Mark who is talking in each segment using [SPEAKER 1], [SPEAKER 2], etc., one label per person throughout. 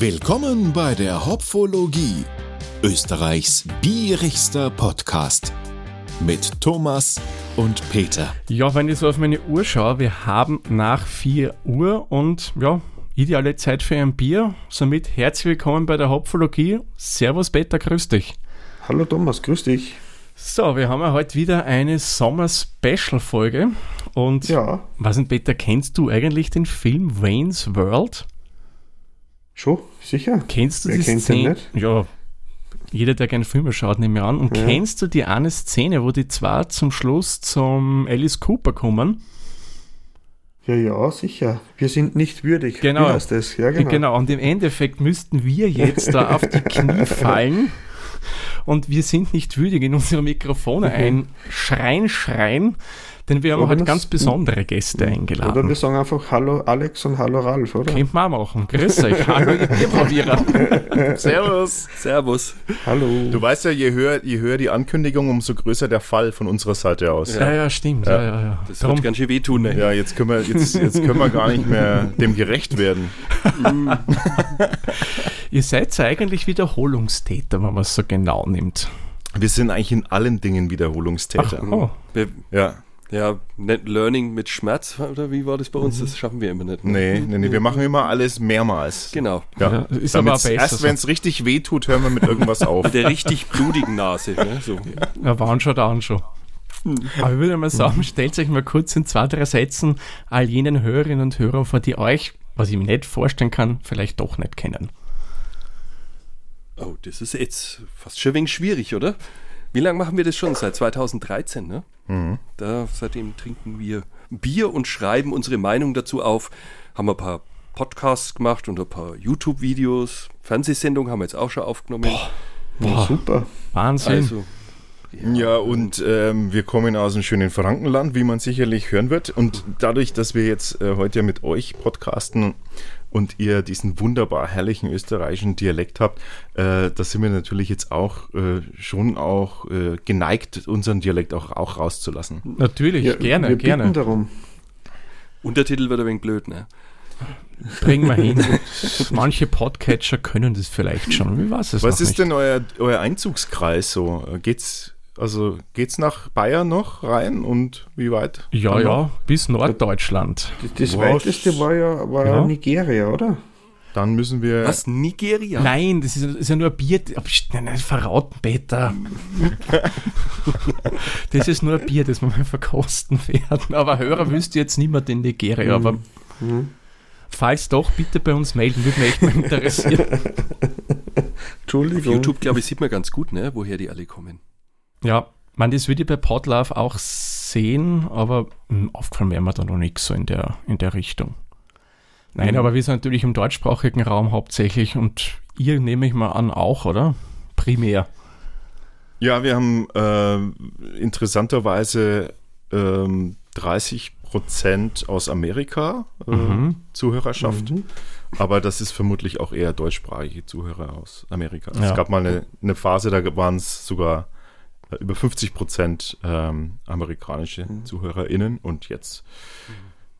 [SPEAKER 1] Willkommen bei der Hopfologie, Österreichs bierigster Podcast mit Thomas und Peter.
[SPEAKER 2] Ja, wenn ich so auf meine Uhr schaue, wir haben nach 4 Uhr und ja, ideale Zeit für ein Bier. Somit herzlich willkommen bei der Hopfologie. Servus Peter, grüß dich.
[SPEAKER 3] Hallo Thomas, grüß dich.
[SPEAKER 2] So, wir haben ja heute wieder eine Sommer-Special-Folge. Und
[SPEAKER 3] Ja,
[SPEAKER 2] was denn, Peter, kennst du eigentlich den Film Wayne's World?
[SPEAKER 3] Schon, sicher.
[SPEAKER 2] Kennst du
[SPEAKER 3] Wer
[SPEAKER 2] die Szene? Ja, jeder, der gerne Filme schaut, nehme ich an. Und
[SPEAKER 3] Ja.
[SPEAKER 2] kennst du die eine Szene, wo die zwei zum Schluss zum Alice Cooper kommen?
[SPEAKER 3] Ja, ja, sicher. Wir sind nicht würdig.
[SPEAKER 2] Genau.
[SPEAKER 3] Wie heißt das? Ja,
[SPEAKER 2] Genau.
[SPEAKER 3] genau.
[SPEAKER 2] und im Endeffekt müssten wir jetzt da auf die Knie fallen und wir sind nicht würdig in unsere Mikrofone ein Schreien, schreien, denn wir haben
[SPEAKER 3] Oder
[SPEAKER 2] halt ganz besondere Gäste
[SPEAKER 3] Oder
[SPEAKER 2] eingeladen.
[SPEAKER 3] wir sagen einfach Hallo Alex und Hallo Ralf, oder?
[SPEAKER 2] Könnt man auch machen. Grüß euch. Hallo, ihr Bierprobierer. Servus.
[SPEAKER 4] Servus.
[SPEAKER 3] Hallo.
[SPEAKER 5] Du weißt ja, je höher, je höher die Ankündigung, umso größer der Fall von unserer Seite aus.
[SPEAKER 2] Ja, ja, stimmt. Ja, ja, ja.
[SPEAKER 4] Das
[SPEAKER 2] Darum,
[SPEAKER 4] wird ganz schön wehtun. Ne?
[SPEAKER 5] Ja, jetzt können wir, jetzt, jetzt können wir gar nicht mehr dem gerecht werden.
[SPEAKER 2] ihr seid eigentlich Wiederholungstäter, wenn man es so genau nimmt.
[SPEAKER 5] Wir sind eigentlich in allen Dingen Wiederholungstäter.
[SPEAKER 2] Oh,
[SPEAKER 4] Wir,
[SPEAKER 5] Ja,
[SPEAKER 4] ja, nicht Learning mit Schmerz, oder wie war das bei uns? Das schaffen wir immer nicht. ne?
[SPEAKER 5] nee, nee, nee, wir machen immer alles mehrmals.
[SPEAKER 4] Genau.
[SPEAKER 5] Ja.
[SPEAKER 2] Ja, ist aber
[SPEAKER 5] Damit's-
[SPEAKER 2] besser
[SPEAKER 5] erst wenn es richtig weh tut, hören wir mit irgendwas auf.
[SPEAKER 4] Mit der richtig blutigen Nase. Ne? So.
[SPEAKER 2] Ja, waren schon da schon. Aber ich würde mal sagen, stellt euch mal kurz in zwei, drei Sätzen all jenen Hörerinnen und Hörer vor, die euch, was ich mir nicht vorstellen kann, vielleicht doch nicht kennen.
[SPEAKER 4] Oh, das ist jetzt fast schon ein wenig schwierig, oder? Wie lange machen wir das schon? Seit 2013, ne? Da, seitdem trinken wir Bier und schreiben unsere Meinung dazu auf. Haben ein paar Podcasts gemacht und ein paar YouTube-Videos. Fernsehsendungen haben wir jetzt auch schon aufgenommen.
[SPEAKER 3] Ja, super.
[SPEAKER 2] Wahnsinn.
[SPEAKER 4] also,
[SPEAKER 5] Ja, und ähm, wir kommen aus einem schönen Frankenland, wie man sicherlich hören wird. Und dadurch, dass wir jetzt äh, heute ja mit euch podcasten und ihr diesen wunderbar herrlichen österreichischen Dialekt habt, äh, da sind wir natürlich jetzt auch äh, schon auch äh, geneigt, unseren Dialekt auch, auch rauszulassen.
[SPEAKER 2] Natürlich,
[SPEAKER 3] Ja,
[SPEAKER 2] gerne,
[SPEAKER 3] wir bitten
[SPEAKER 2] gerne.
[SPEAKER 3] darum.
[SPEAKER 4] Untertitel wird ein wenig blöd, ne?
[SPEAKER 2] Bringen wir hin. Manche Podcatcher können das vielleicht schon. Wie weiß es
[SPEAKER 5] Was
[SPEAKER 2] noch
[SPEAKER 5] ist
[SPEAKER 2] nicht.
[SPEAKER 5] denn euer, euer Einzugskreis so? Äh, Geht's, also geht's nach Bayern noch rein und wie weit?
[SPEAKER 2] Ja, ja, bis Norddeutschland.
[SPEAKER 3] Das
[SPEAKER 5] Was?
[SPEAKER 3] weiteste war ja, war
[SPEAKER 2] Ja.
[SPEAKER 3] Nigeria, oder?
[SPEAKER 5] Dann müssen wir.
[SPEAKER 4] Was? Nigeria?
[SPEAKER 2] Nein, das ist, das ist ja nur ein Bier. Nein, nein, verraten, Peter. das ist nur ein Bier, das wir mal verkosten werden. Aber Hörer wüsste jetzt niemand in Nigeria. Aber
[SPEAKER 3] Mhm.
[SPEAKER 2] falls doch, bitte bei uns melden, würde mich echt mal interessieren.
[SPEAKER 4] Auf
[SPEAKER 3] Entschuldigung.
[SPEAKER 4] YouTube, glaube ich, sieht man ganz gut, ne, woher die alle kommen.
[SPEAKER 2] Ja, man, das würde ich bei Podlove auch sehen, aber hm, aufgefallen wäre mir da noch nichts so in der, in der Richtung. Nein,
[SPEAKER 3] Mhm.
[SPEAKER 2] aber wir sind natürlich im deutschsprachigen Raum hauptsächlich und ihr nehme ich mal an auch, oder? Primär.
[SPEAKER 5] Ja, wir haben äh, interessanterweise ähm, 30 Prozent aus Amerika äh,
[SPEAKER 2] Mhm.
[SPEAKER 5] Zuhörerschaft,
[SPEAKER 3] Mhm.
[SPEAKER 5] aber das ist vermutlich auch eher deutschsprachige Zuhörer aus Amerika.
[SPEAKER 2] Ja.
[SPEAKER 5] Es gab mal eine, eine Phase, da waren es sogar über 50 Prozent ähm, amerikanische ZuhörerInnen und jetzt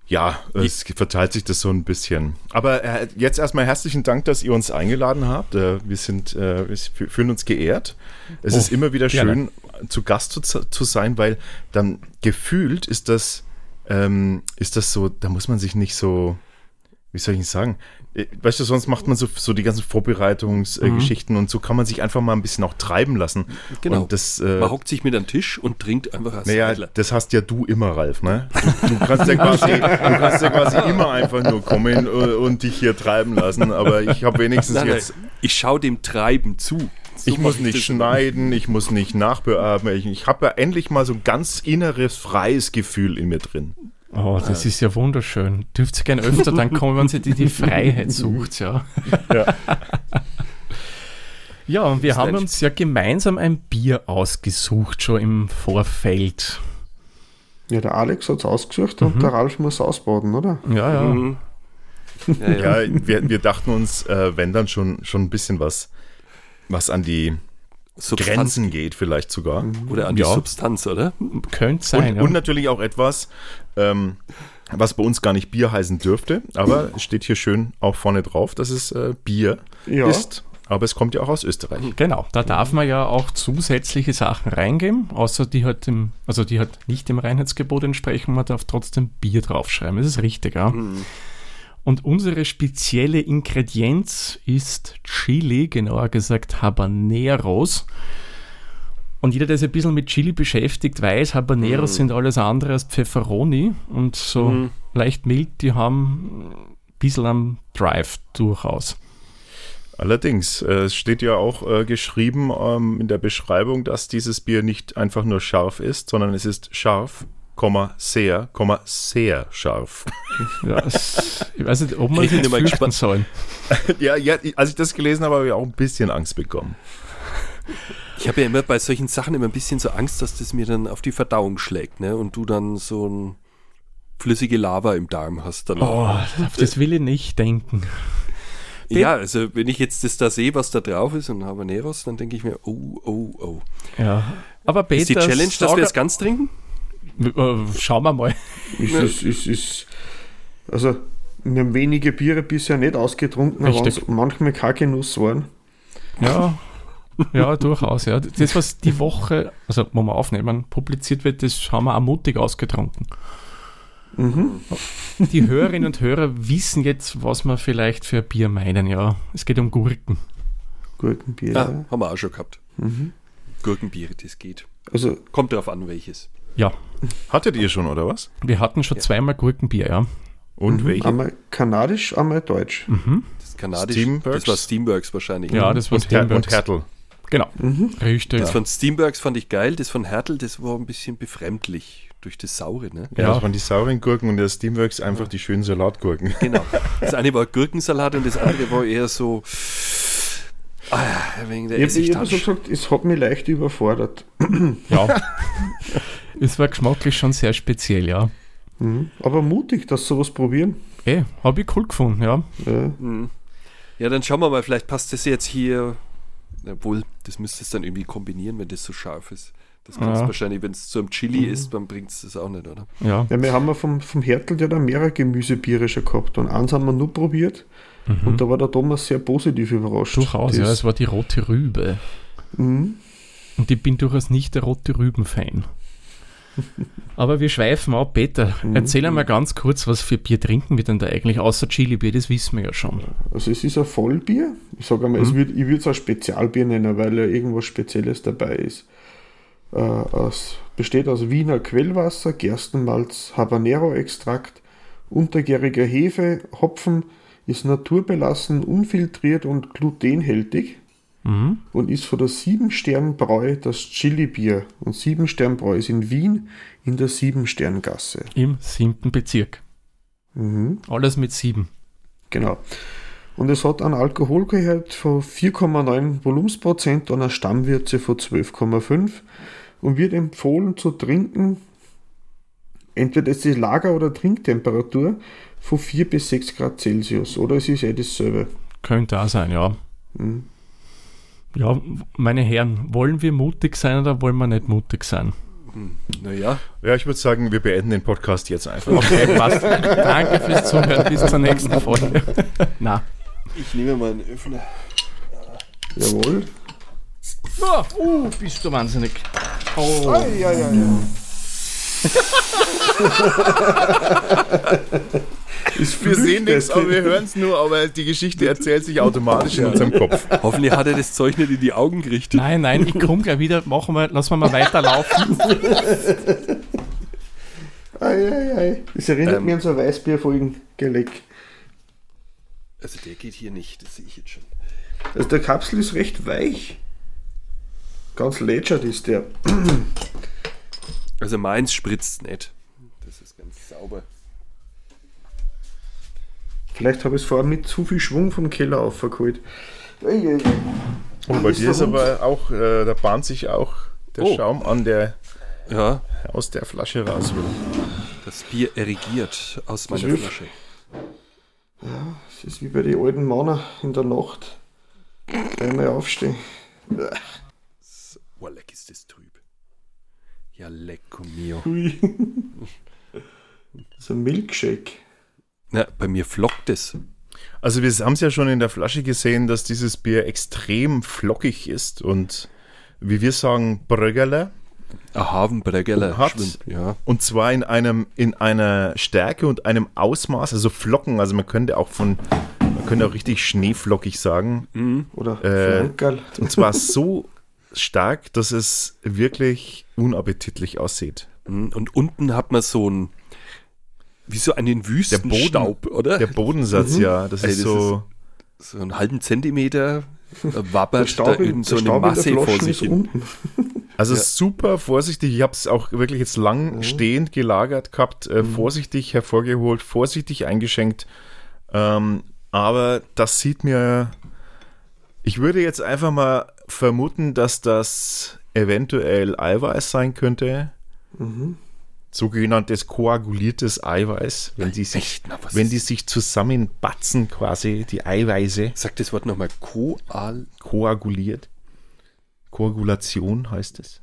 [SPEAKER 5] ja, es verteilt sich das so ein bisschen. Aber äh, jetzt erstmal herzlichen Dank, dass ihr uns eingeladen habt. Äh, wir sind, äh, wir fü- fühlen uns geehrt. Es
[SPEAKER 2] Oh,
[SPEAKER 5] ist immer wieder
[SPEAKER 2] gerne.
[SPEAKER 5] schön, zu Gast zu, zu sein, weil dann gefühlt ist das, ähm, ist das so, da muss man sich nicht so, wie soll ich es sagen? Äh, Weißt du, sonst macht man so, so die ganzen Vorbereitungsgeschichten
[SPEAKER 2] Mhm.
[SPEAKER 5] äh, Geschichten und so kann man sich einfach mal ein bisschen auch treiben lassen.
[SPEAKER 4] Genau.
[SPEAKER 5] Und das, äh,
[SPEAKER 4] Man hockt sich mit an den Tisch und trinkt einfach als
[SPEAKER 5] naja,
[SPEAKER 4] Radler.
[SPEAKER 5] das hast ja du immer, Ralf, ne? Du, du, kannst ja quasi, du kannst ja quasi immer einfach nur kommen äh, und dich hier treiben lassen, aber ich habe wenigstens
[SPEAKER 4] Nein, nein,
[SPEAKER 5] jetzt,
[SPEAKER 4] ich schaue dem Treiben zu. So
[SPEAKER 5] ich muss nicht schneiden, ich muss nicht nachbearbeiten, ich, ich habe ja endlich mal so ein ganz inneres, freies Gefühl in mir drin.
[SPEAKER 2] Oh, das ist ja wunderschön. Dürft ihr gerne öfter dann kommen, wenn sie die, die Freiheit sucht, ja.
[SPEAKER 5] Ja.
[SPEAKER 2] Ja, und wir haben uns ja gemeinsam ein Bier ausgesucht, schon im Vorfeld.
[SPEAKER 3] Ja, der Alex hat es ausgesucht
[SPEAKER 2] Mhm.
[SPEAKER 3] und der Ralf muss ausbaden, oder?
[SPEAKER 2] Ja, ja.
[SPEAKER 4] Mhm. Ja, ja.
[SPEAKER 5] Ja, wir, wir dachten uns, äh, wenn dann schon, schon ein bisschen was, was an die
[SPEAKER 4] Substanz
[SPEAKER 5] Grenzen geht, vielleicht sogar.
[SPEAKER 4] oder an die
[SPEAKER 2] Ja.
[SPEAKER 4] Substanz, oder?
[SPEAKER 2] Könnte sein,
[SPEAKER 5] Und,
[SPEAKER 2] ja.
[SPEAKER 5] und natürlich auch etwas, ähm, was bei uns gar nicht Bier heißen dürfte, aber es steht hier schön auch vorne drauf, dass es äh, Bier
[SPEAKER 3] Ja.
[SPEAKER 5] ist. Aber es kommt ja auch aus Österreich.
[SPEAKER 2] Genau, da darf man ja auch zusätzliche Sachen reingeben, außer die halt dem, also die halt nicht dem Reinheitsgebot entsprechen, man darf trotzdem Bier draufschreiben. Das ist richtig, ja. Und unsere spezielle Ingredienz ist Chili, genauer gesagt Habaneros. Und jeder, der sich ein bisschen mit Chili beschäftigt, weiß, Habaneros sind alles andere als Pfefferoni und so leicht mild, die haben ein bisschen am Drive durchaus.
[SPEAKER 5] Allerdings, äh, es steht ja auch äh, geschrieben ähm, in der Beschreibung, dass dieses Bier nicht einfach nur scharf ist, sondern es ist scharf, sehr, Komma, sehr scharf.
[SPEAKER 2] Ja, ich weiß nicht, ob man
[SPEAKER 4] Ich
[SPEAKER 2] es
[SPEAKER 4] bin
[SPEAKER 2] jetzt
[SPEAKER 4] mal
[SPEAKER 2] fürchten
[SPEAKER 4] gespannt.
[SPEAKER 2] soll.
[SPEAKER 5] ja, ja, als ich das gelesen habe, habe ich auch ein bisschen Angst bekommen.
[SPEAKER 4] Ich habe ja immer bei solchen Sachen immer ein bisschen so Angst, dass das mir dann auf die Verdauung schlägt, ne? Und du dann so ein flüssige Lava im Darm hast dann.
[SPEAKER 2] Oh, auf das will ich nicht denken.
[SPEAKER 4] ja, also wenn ich jetzt das da sehe, was da drauf ist und Habaneros, dann denke ich mir, oh, oh, oh.
[SPEAKER 2] Ja. Aber Peter,
[SPEAKER 4] Ist die Challenge, dass wir es ganz trinken?
[SPEAKER 2] Äh, Schauen wir mal.
[SPEAKER 3] Ist, ist, ist, ist, also, wir haben wenige Biere bisher nicht ausgetrunken, aber manchmal kein Genuss waren.
[SPEAKER 2] Ja. Ja, durchaus, ja. Das, was die Woche, also wo wir aufnehmen, publiziert wird, das haben wir auch mutig ausgetrunken. Die Hörerinnen und Hörer wissen jetzt, was wir vielleicht für ein Bier meinen, ja. Es geht um Gurken.
[SPEAKER 3] Gurkenbier.
[SPEAKER 4] Ja,
[SPEAKER 3] ja.
[SPEAKER 4] haben wir auch schon gehabt. Gurkenbier, das geht.
[SPEAKER 3] Also,
[SPEAKER 4] Kommt drauf an, welches.
[SPEAKER 2] Ja,
[SPEAKER 5] Hattet ihr schon, oder was?
[SPEAKER 2] wir hatten schon zweimal Gurkenbier, ja.
[SPEAKER 5] Und welche?
[SPEAKER 3] einmal kanadisch, einmal deutsch.
[SPEAKER 4] Das kanadisch,
[SPEAKER 5] Steamworks?
[SPEAKER 4] das war Steamworks wahrscheinlich.
[SPEAKER 2] Ja, das war
[SPEAKER 5] Und, Her und
[SPEAKER 2] Steamworks.
[SPEAKER 5] Hertel.
[SPEAKER 2] Genau. Richtig.
[SPEAKER 4] Das von Steamworks fand ich geil, das von Hertel, das war ein bisschen befremdlich durch das Saure, ne?
[SPEAKER 5] Ja,
[SPEAKER 2] Ja.
[SPEAKER 5] das waren die sauren Gurken und der Steamworks einfach die schönen Salatgurken.
[SPEAKER 4] Genau. Das eine war Gurkensalat und das andere war eher so ah, wegen der
[SPEAKER 3] Ich habe so gesagt, es hat mich leicht überfordert.
[SPEAKER 2] Ja. es war geschmacklich schon sehr speziell, ja.
[SPEAKER 3] Mhm. Aber mutig, dass sie sowas probieren.
[SPEAKER 2] Eh, habe ich cool gefunden, ja.
[SPEAKER 3] Ja.
[SPEAKER 4] Ja, dann schauen wir mal, vielleicht passt das jetzt hier. Obwohl, das müsste es dann irgendwie kombinieren, wenn das so scharf ist. Das kannst
[SPEAKER 2] Ja.
[SPEAKER 4] du wahrscheinlich, wenn es zu einem Chili ist, dann bringt es das auch nicht, oder?
[SPEAKER 2] Ja.
[SPEAKER 3] Ja, wir haben ja vom, vom Hertel ja da mehrere Gemüsebiere schon gehabt. Und eins haben wir nur probiert. Und da war der Thomas sehr positiv überrascht.
[SPEAKER 2] Durchaus, ja.
[SPEAKER 3] Das-
[SPEAKER 2] Es war die rote Rübe.
[SPEAKER 3] Mhm.
[SPEAKER 2] Und ich bin durchaus nicht der rote Rüben-Fan. Aber wir schweifen ab. Peter, erzähl einmal ganz kurz, was für Bier trinken wir denn da eigentlich, außer Chili-Bier, das wissen wir ja schon.
[SPEAKER 3] Also es ist ein Vollbier. Ich sage einmal, es würd, ich würde es ein Spezialbier nennen, weil ja irgendwas Spezielles dabei ist. Äh, es besteht aus Wiener Quellwasser, Gerstenmalz, Habanero-Extrakt, untergäriger Hefe, Hopfen, ist naturbelassen, unfiltriert und glutenhältig
[SPEAKER 2] Mhm.
[SPEAKER 3] und ist von der Sieben-Stern-Bräu das Chili-Bier. Und Sieben-Stern-Bräu ist in Wien in der Sieben-Stern-Gasse.
[SPEAKER 2] Im siebten Bezirk.
[SPEAKER 3] Mhm.
[SPEAKER 2] Alles mit sieben.
[SPEAKER 3] Genau. Und es hat einen Alkoholgehalt von 4,9 Volumensprozent und eine Stammwürze von 12,5 und wird empfohlen zu trinken, entweder ist die Lager- oder Trinktemperatur von 4 bis 6 Grad Celsius oder es ist eh dasselbe.
[SPEAKER 2] Könnte auch sein, ja.
[SPEAKER 3] Mhm.
[SPEAKER 2] Ja, meine Herren, wollen wir mutig sein oder wollen wir nicht mutig sein?
[SPEAKER 4] Naja,
[SPEAKER 5] Ja, ich würde sagen, wir beenden den Podcast jetzt einfach.
[SPEAKER 2] Okay, passt. Danke fürs Zuhören. Bis zur nächsten Folge. Na.
[SPEAKER 4] ich nehme mal einen Öffner.
[SPEAKER 3] Jawohl.
[SPEAKER 2] Oh, uh, bist du wahnsinnig. Oh.
[SPEAKER 3] Ja, ja, ja. Ist
[SPEAKER 5] Wir sehen nichts, aber wir hören es nur, aber die Geschichte erzählt sich automatisch in unserem Kopf.
[SPEAKER 4] Hoffentlich hat er das Zeug nicht in die Augen gerichtet.
[SPEAKER 2] Nein, nein, ich komme gleich wieder. Machen wir, lassen wir mal weiterlaufen.
[SPEAKER 3] Ei, ei, ei. Das erinnert
[SPEAKER 4] Ähm.
[SPEAKER 3] mich an so ein Weißbierfolgengeleck.
[SPEAKER 4] Also der geht hier nicht, das sehe ich jetzt schon.
[SPEAKER 3] Also der Kapsel ist recht weich. Ganz lätschert ist der.
[SPEAKER 4] Also meins spritzt nicht. Das ist ganz sauber.
[SPEAKER 3] Vielleicht habe ich es vorher mit zu viel Schwung vom Keller aufgeholt.
[SPEAKER 5] Und bei
[SPEAKER 3] ist
[SPEAKER 5] dir ist aber auch, äh, da bahnt sich auch der
[SPEAKER 4] Oh.
[SPEAKER 5] Schaum an, der
[SPEAKER 4] Ja,
[SPEAKER 5] aus der Flasche raus will.
[SPEAKER 4] das Bier erregiert aus meiner. Flasche.
[SPEAKER 3] Es ist wie bei den alten Männern in der Nacht. Einmal aufstehen.
[SPEAKER 4] Oh, leck ist das trüb. Ja, lecco mio.
[SPEAKER 3] Das ist ein Milkshake.
[SPEAKER 4] Na, bei mir flockt es.
[SPEAKER 5] Also wir haben es ja schon in der Flasche gesehen, dass dieses Bier extrem flockig ist und wie wir sagen, Brögerle.
[SPEAKER 4] Ein Havenbregeller
[SPEAKER 5] Hat.
[SPEAKER 4] Ja.
[SPEAKER 5] Und zwar in einem, in einer Stärke und einem Ausmaß, also Flocken, also man könnte auch von, man könnte auch richtig schneeflockig sagen.
[SPEAKER 3] Oder
[SPEAKER 5] Äh. Und zwar so stark, dass es wirklich unappetitlich aussieht.
[SPEAKER 4] Mhm. Und unten hat man so ein, wie so einen Wüstenstaub, oder?
[SPEAKER 5] Der Bodensatz, ja, das
[SPEAKER 4] Ey,
[SPEAKER 5] ist
[SPEAKER 4] das
[SPEAKER 5] so.
[SPEAKER 4] so einen halben Zentimeter äh,
[SPEAKER 3] Der
[SPEAKER 4] wabbert da
[SPEAKER 3] Staub, in,
[SPEAKER 4] irgend so
[SPEAKER 3] der
[SPEAKER 4] eine
[SPEAKER 3] Staub in der
[SPEAKER 4] Masse vor sich
[SPEAKER 3] ist
[SPEAKER 4] hin.
[SPEAKER 3] unten.
[SPEAKER 5] Also
[SPEAKER 4] Ja.
[SPEAKER 5] super vorsichtig. Ich habe es auch wirklich jetzt lang stehend gelagert gehabt, äh, vorsichtig hervorgeholt, vorsichtig eingeschenkt. Ähm, aber das sieht mir. Ich würde jetzt einfach mal vermuten, dass das eventuell Eiweiß sein könnte. Sogenanntes koaguliertes Eiweiß, wenn die sich?
[SPEAKER 4] Na,
[SPEAKER 5] wenn die sich zusammenbatzen, quasi die Eiweiße
[SPEAKER 4] Sag das Wort nochmal. Koal.
[SPEAKER 5] koaguliert. Koagulation heißt es.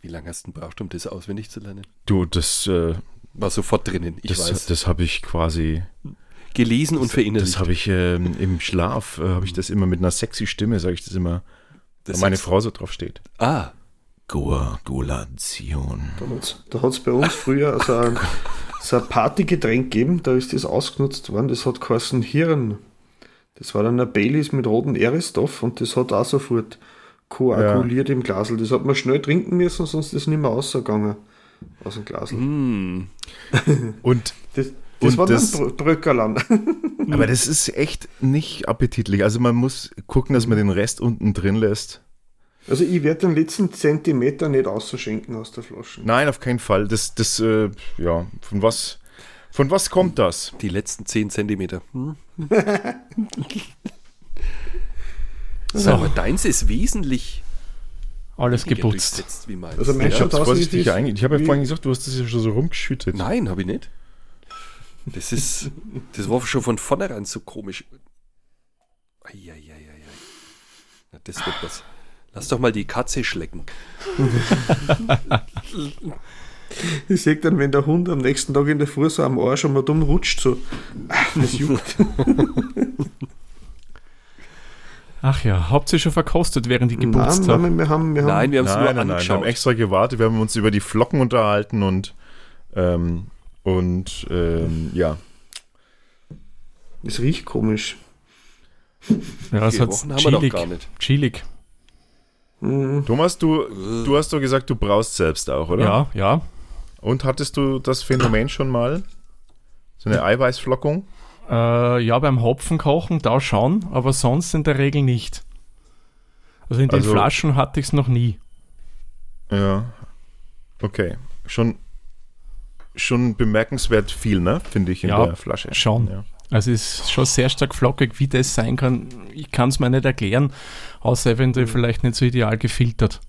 [SPEAKER 4] Wie lange hast du denn braucht, um das auswendig zu lernen?
[SPEAKER 5] Du, das, äh,
[SPEAKER 4] War sofort drinnen, ich
[SPEAKER 5] das,
[SPEAKER 4] weiß.
[SPEAKER 5] das habe ich quasi,
[SPEAKER 4] Gelesen und verinnerlicht.
[SPEAKER 5] das habe ich ähm, im Schlaf, äh, habe ich das immer mit einer sexy Stimme, sage ich das immer,
[SPEAKER 4] Das
[SPEAKER 5] weil meine Frau so drauf steht.
[SPEAKER 4] Ah,
[SPEAKER 5] Koagulation.
[SPEAKER 3] Da hat's- Da hat es bei uns früher so ein, so ein Partygetränk gegeben, da ist das ausgenutzt worden, das hat geheißen Hirn. Das war dann ein Baileys mit rotem Erisstoff und das hat auch sofort koaguliert im Glasel. Das hat man schnell trinken müssen, sonst ist es nicht mehr rausgegangen aus dem Glasel.
[SPEAKER 4] hm.
[SPEAKER 5] Und,
[SPEAKER 3] Das, das
[SPEAKER 5] Und
[SPEAKER 3] war
[SPEAKER 5] das-
[SPEAKER 3] dann Brö- Bröckerland.
[SPEAKER 5] aber das ist echt nicht appetitlich. Also man muss gucken, dass man den Rest unten drin lässt.
[SPEAKER 3] Also ich werde den letzten Zentimeter nicht ausschenken aus der Flasche.
[SPEAKER 5] Nein, auf keinen Fall. Das, das, äh, ja, von was, von was kommt das?
[SPEAKER 4] die letzten 10 Zentimeter. Hm.
[SPEAKER 2] So,
[SPEAKER 4] Aber deins ist wesentlich
[SPEAKER 2] alles geputzt.
[SPEAKER 4] wie.
[SPEAKER 3] Also mein
[SPEAKER 5] Ich
[SPEAKER 3] schaut
[SPEAKER 5] habe
[SPEAKER 3] aus wie
[SPEAKER 5] vorsichtig
[SPEAKER 3] das-
[SPEAKER 5] einge- Ich habe ja
[SPEAKER 3] wie-
[SPEAKER 5] vorhin gesagt, du hast das ja schon so rumgeschüttet.
[SPEAKER 4] Nein, habe ich nicht. Das ist, das war schon von vornherein so komisch. Eieieiei. Na, das wird was. Lass doch mal die Katze schlecken.
[SPEAKER 3] Ich sehe dann, wenn der Hund am nächsten Tag in der Früh so am Arsch und man dumm rutscht, so, ah, das juckt.
[SPEAKER 2] Ach ja, habt ihr schon verkostet, während ich
[SPEAKER 3] Nein,
[SPEAKER 2] geputzt habe?
[SPEAKER 3] nein, wir haben, wir haben
[SPEAKER 4] Nein, wir haben es nur
[SPEAKER 5] Nein, nein, nein. Wir haben
[SPEAKER 4] angeschaut.
[SPEAKER 5] extra gewartet. Wir haben uns über die Flocken unterhalten und, ähm, und ähm, ja.
[SPEAKER 3] es riecht komisch.
[SPEAKER 2] Ja, es hat
[SPEAKER 4] Gerochen haben wir doch
[SPEAKER 2] chillig.
[SPEAKER 4] gar nicht.
[SPEAKER 2] Chillig.
[SPEAKER 3] Mhm.
[SPEAKER 5] Thomas, du, du hast doch gesagt, du brauchst selbst auch, oder?
[SPEAKER 2] Ja, ja.
[SPEAKER 5] Und hattest du das Phänomen schon mal? So eine Eiweißflockung?
[SPEAKER 2] Äh, ja, beim Hopfenkochen da schon, aber sonst in der Regel nicht. Also in den
[SPEAKER 5] Also-
[SPEAKER 2] Flaschen hatte ich es noch nie.
[SPEAKER 5] Ja. Okay. Schon, schon bemerkenswert viel, ne? Finde ich in
[SPEAKER 2] Ja,
[SPEAKER 5] der Flasche.
[SPEAKER 2] schon.
[SPEAKER 5] Ja.
[SPEAKER 2] Also es ist schon sehr stark flockig, wie das sein kann. Ich kann es mir nicht erklären, außer eventuell vielleicht nicht so ideal gefiltert.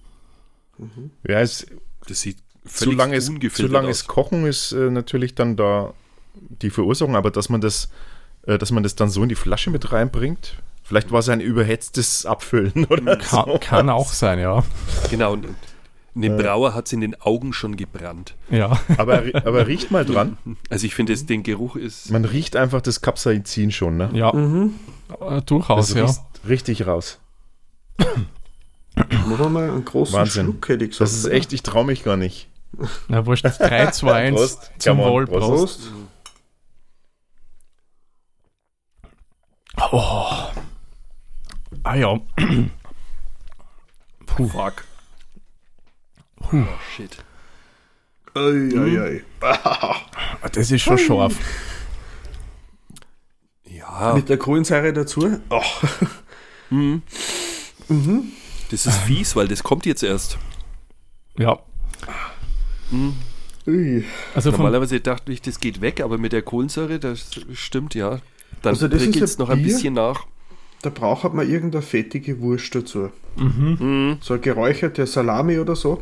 [SPEAKER 5] Ja, es,
[SPEAKER 4] Das sieht
[SPEAKER 5] zu
[SPEAKER 4] völlig
[SPEAKER 5] lange es, zu
[SPEAKER 4] ungefiltert
[SPEAKER 5] lange
[SPEAKER 4] aus.
[SPEAKER 5] es Kochen ist äh, natürlich dann da die Verursachung, aber dass man das, äh, dass man das dann so in die Flasche mit reinbringt, vielleicht war es ein überhetztes Abfüllen oder
[SPEAKER 2] Kann,
[SPEAKER 5] so.
[SPEAKER 2] kann auch sein, ja.
[SPEAKER 4] Genau, und und dem Brauer hat es in den Augen schon gebrannt.
[SPEAKER 2] Ja,
[SPEAKER 5] Aber, aber riecht mal dran.
[SPEAKER 4] Also ich finde, es- den Geruch ist...
[SPEAKER 5] Man riecht einfach das Capsaicin schon, ne?
[SPEAKER 2] ja
[SPEAKER 3] Mhm.
[SPEAKER 2] äh, durchaus,
[SPEAKER 5] Das
[SPEAKER 2] ja.
[SPEAKER 5] richtig raus.
[SPEAKER 3] Machen wir einen großen
[SPEAKER 5] Wahnsinn.
[SPEAKER 3] Schluck, hätte ich gesagt.
[SPEAKER 5] Das ist echt, ich traue mich gar nicht.
[SPEAKER 2] Na, wurscht, 3, 2, 1
[SPEAKER 5] Prost.
[SPEAKER 2] zum
[SPEAKER 5] on,
[SPEAKER 2] Wohl.
[SPEAKER 5] Prost.
[SPEAKER 2] Prost.
[SPEAKER 3] Prost.
[SPEAKER 2] Ah ja,
[SPEAKER 4] Fuck. Oh, shit.
[SPEAKER 3] Ei, ei, ei.
[SPEAKER 2] das ist schon scharf.
[SPEAKER 4] Ja,
[SPEAKER 3] Mit der Kohlensäure dazu. Oh.
[SPEAKER 4] das ist fies, weil das kommt jetzt erst.
[SPEAKER 2] Ja,
[SPEAKER 3] Ui.
[SPEAKER 2] also
[SPEAKER 4] Normalerweise dachte ich, das geht weg, aber mit der Kohlensäure, das stimmt, ja. Dann
[SPEAKER 3] Also das ist
[SPEAKER 4] prickelt es
[SPEAKER 3] ein
[SPEAKER 4] noch ein
[SPEAKER 3] Bier?
[SPEAKER 4] bisschen nach.
[SPEAKER 3] Da braucht man irgendeine fettige Wurst dazu.
[SPEAKER 4] Mhm.
[SPEAKER 3] So ein geräucherte Salami oder so.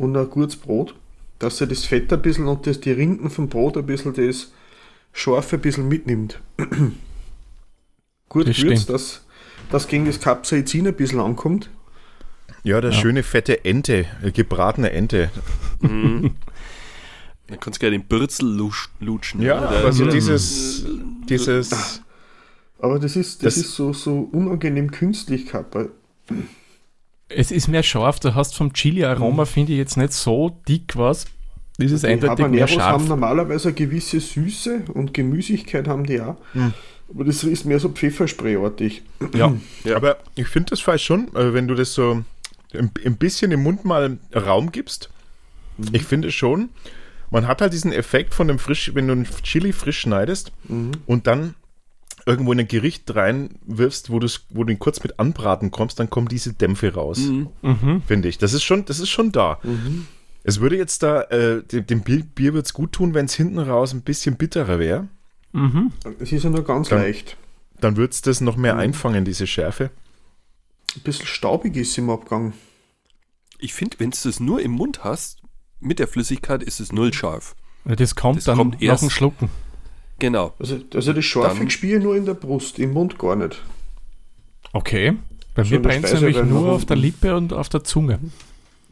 [SPEAKER 3] Und ein gutes Brot. Dass er das Fett ein bisschen und das, die Rinden vom Brot ein bisschen das Scharfe ein bisschen mitnimmt. Gut
[SPEAKER 2] Das
[SPEAKER 3] gewürzt,
[SPEAKER 2] stimmt.
[SPEAKER 3] dass das gegen das Capsaicin ein bisschen ankommt.
[SPEAKER 5] Ja, der schöne fette Ente, äh, gebratene Ente.
[SPEAKER 4] Dann kannst du gerne den Bürzel lutschen.
[SPEAKER 5] Ja,
[SPEAKER 4] oder?
[SPEAKER 5] aber so
[SPEAKER 2] Ja.
[SPEAKER 5] dieses, dieses,
[SPEAKER 3] Aber das ist, das,
[SPEAKER 5] Das-
[SPEAKER 3] ist so, so unangenehm künstlich gehabt.
[SPEAKER 2] Es ist mehr scharf, du hast vom Chili-Aroma, finde ich, jetzt nicht so dick was. Das ist
[SPEAKER 3] Die
[SPEAKER 2] eindeutig mehr scharf.
[SPEAKER 3] haben normalerweise eine gewisse Süße und Gemüsigkeit haben die auch.
[SPEAKER 5] Hm.
[SPEAKER 3] Aber das ist mehr so Pfeffersprayartig.
[SPEAKER 2] Ja,
[SPEAKER 5] aber ich finde das falsch schon, äh, wenn du das so ein, bisschen im Mund mal Raum gibst. Ich finde schon, man hat halt diesen Effekt von dem frisch, wenn du einen Chili frisch schneidest und dann irgendwo in ein Gericht reinwirfst, wo, wo du ihn kurz mit anbraten kommst, dann kommen diese Dämpfe raus.
[SPEAKER 2] Mhm.
[SPEAKER 5] Finde ich. Das ist schon, das ist schon da. Es würde jetzt da, äh, dem, dem Bier, Bier würde es gut tun, wenn es hinten raus ein bisschen bitterer wäre.
[SPEAKER 2] Mhm.
[SPEAKER 3] Es ist ja nur ganz
[SPEAKER 5] Dann-
[SPEAKER 3] leicht.
[SPEAKER 5] Dann würde es das noch mehr einfangen, diese Schärfe.
[SPEAKER 3] Ein bisschen staubig ist im Abgang.
[SPEAKER 4] Ich finde, wenn du das nur im Mund hast, mit der Flüssigkeit ist es null scharf.
[SPEAKER 2] Ja, Das kommt
[SPEAKER 4] Das
[SPEAKER 2] dann
[SPEAKER 4] kommt
[SPEAKER 2] nach dem Schlucken.
[SPEAKER 4] Genau.
[SPEAKER 3] Also, also das Scharfe spiele nur in der Brust, im Mund gar nicht.
[SPEAKER 2] Okay. Bei
[SPEAKER 3] So
[SPEAKER 2] mir brennt es nämlich nur auf der. Lippe und auf der Zunge.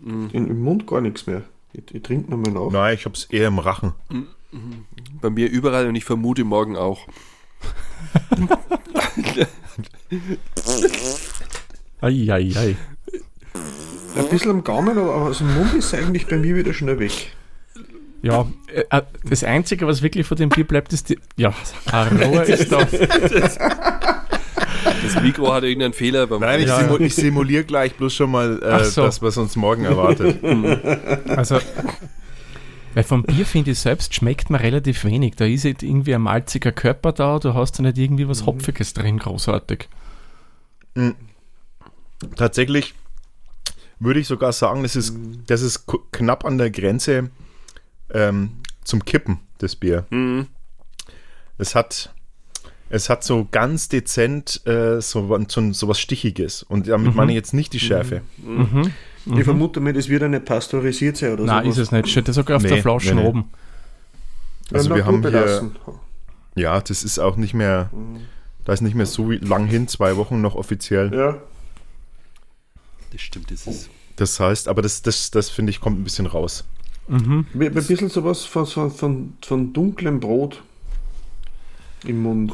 [SPEAKER 3] In, Im Mund gar nichts mehr. Ich, ich trinke nochmal nach.
[SPEAKER 5] Nein, ich habe es eher im Rachen.
[SPEAKER 4] Bei mir überall und ich vermute morgen auch.
[SPEAKER 2] Eieiei.
[SPEAKER 3] Ein bisschen am Gaumen, aber aus dem Mund ist eigentlich bei mir wieder schnell weg.
[SPEAKER 2] Ja, äh, äh, das Einzige, was wirklich von dem Bier bleibt, ist die. Ja, Aroa ist da.
[SPEAKER 4] Das Mikro hat irgendeinen Fehler beim
[SPEAKER 5] Nein, ich,
[SPEAKER 2] Ja,
[SPEAKER 5] simu
[SPEAKER 2] ja.
[SPEAKER 5] ich simuliere gleich bloß schon mal äh,
[SPEAKER 2] so.
[SPEAKER 5] das, was uns morgen erwartet.
[SPEAKER 2] Also, weil vom Bier finde ich selbst schmeckt man relativ wenig. Da ist halt irgendwie ein malziger Körper da, du hast da nicht irgendwie was Hopfiges drin, großartig.
[SPEAKER 5] Tatsächlich würde ich sogar sagen, das ist, das ist knapp an der Grenze ähm, zum Kippen, das Bier.
[SPEAKER 4] Mhm.
[SPEAKER 5] Es hat, es hat so ganz dezent äh, so, so, so was Stichiges. Und damit meine ich jetzt nicht die Schärfe.
[SPEAKER 2] Mhm.
[SPEAKER 3] Ich vermute mal, das wird ja nicht pasteurisiert sein oder
[SPEAKER 2] Nein,
[SPEAKER 3] sowas.
[SPEAKER 2] ist es nicht. Steht das sogar auf
[SPEAKER 5] Nee,
[SPEAKER 2] der Flasche
[SPEAKER 5] nee, nee.
[SPEAKER 2] oben.
[SPEAKER 5] Also
[SPEAKER 3] na
[SPEAKER 5] wir haben
[SPEAKER 3] gut
[SPEAKER 5] hier,
[SPEAKER 3] belassen.
[SPEAKER 5] ja, das ist auch nicht mehr, da ist nicht mehr so wie- lang hin, zwei Wochen noch offiziell.
[SPEAKER 3] Ja,
[SPEAKER 4] Das stimmt, das ist.
[SPEAKER 5] Das heißt, aber das, das, das finde ich, kommt ein bisschen raus.
[SPEAKER 2] Mhm.
[SPEAKER 3] Ein bisschen sowas von, von, von, von dunklem Brot im Mund.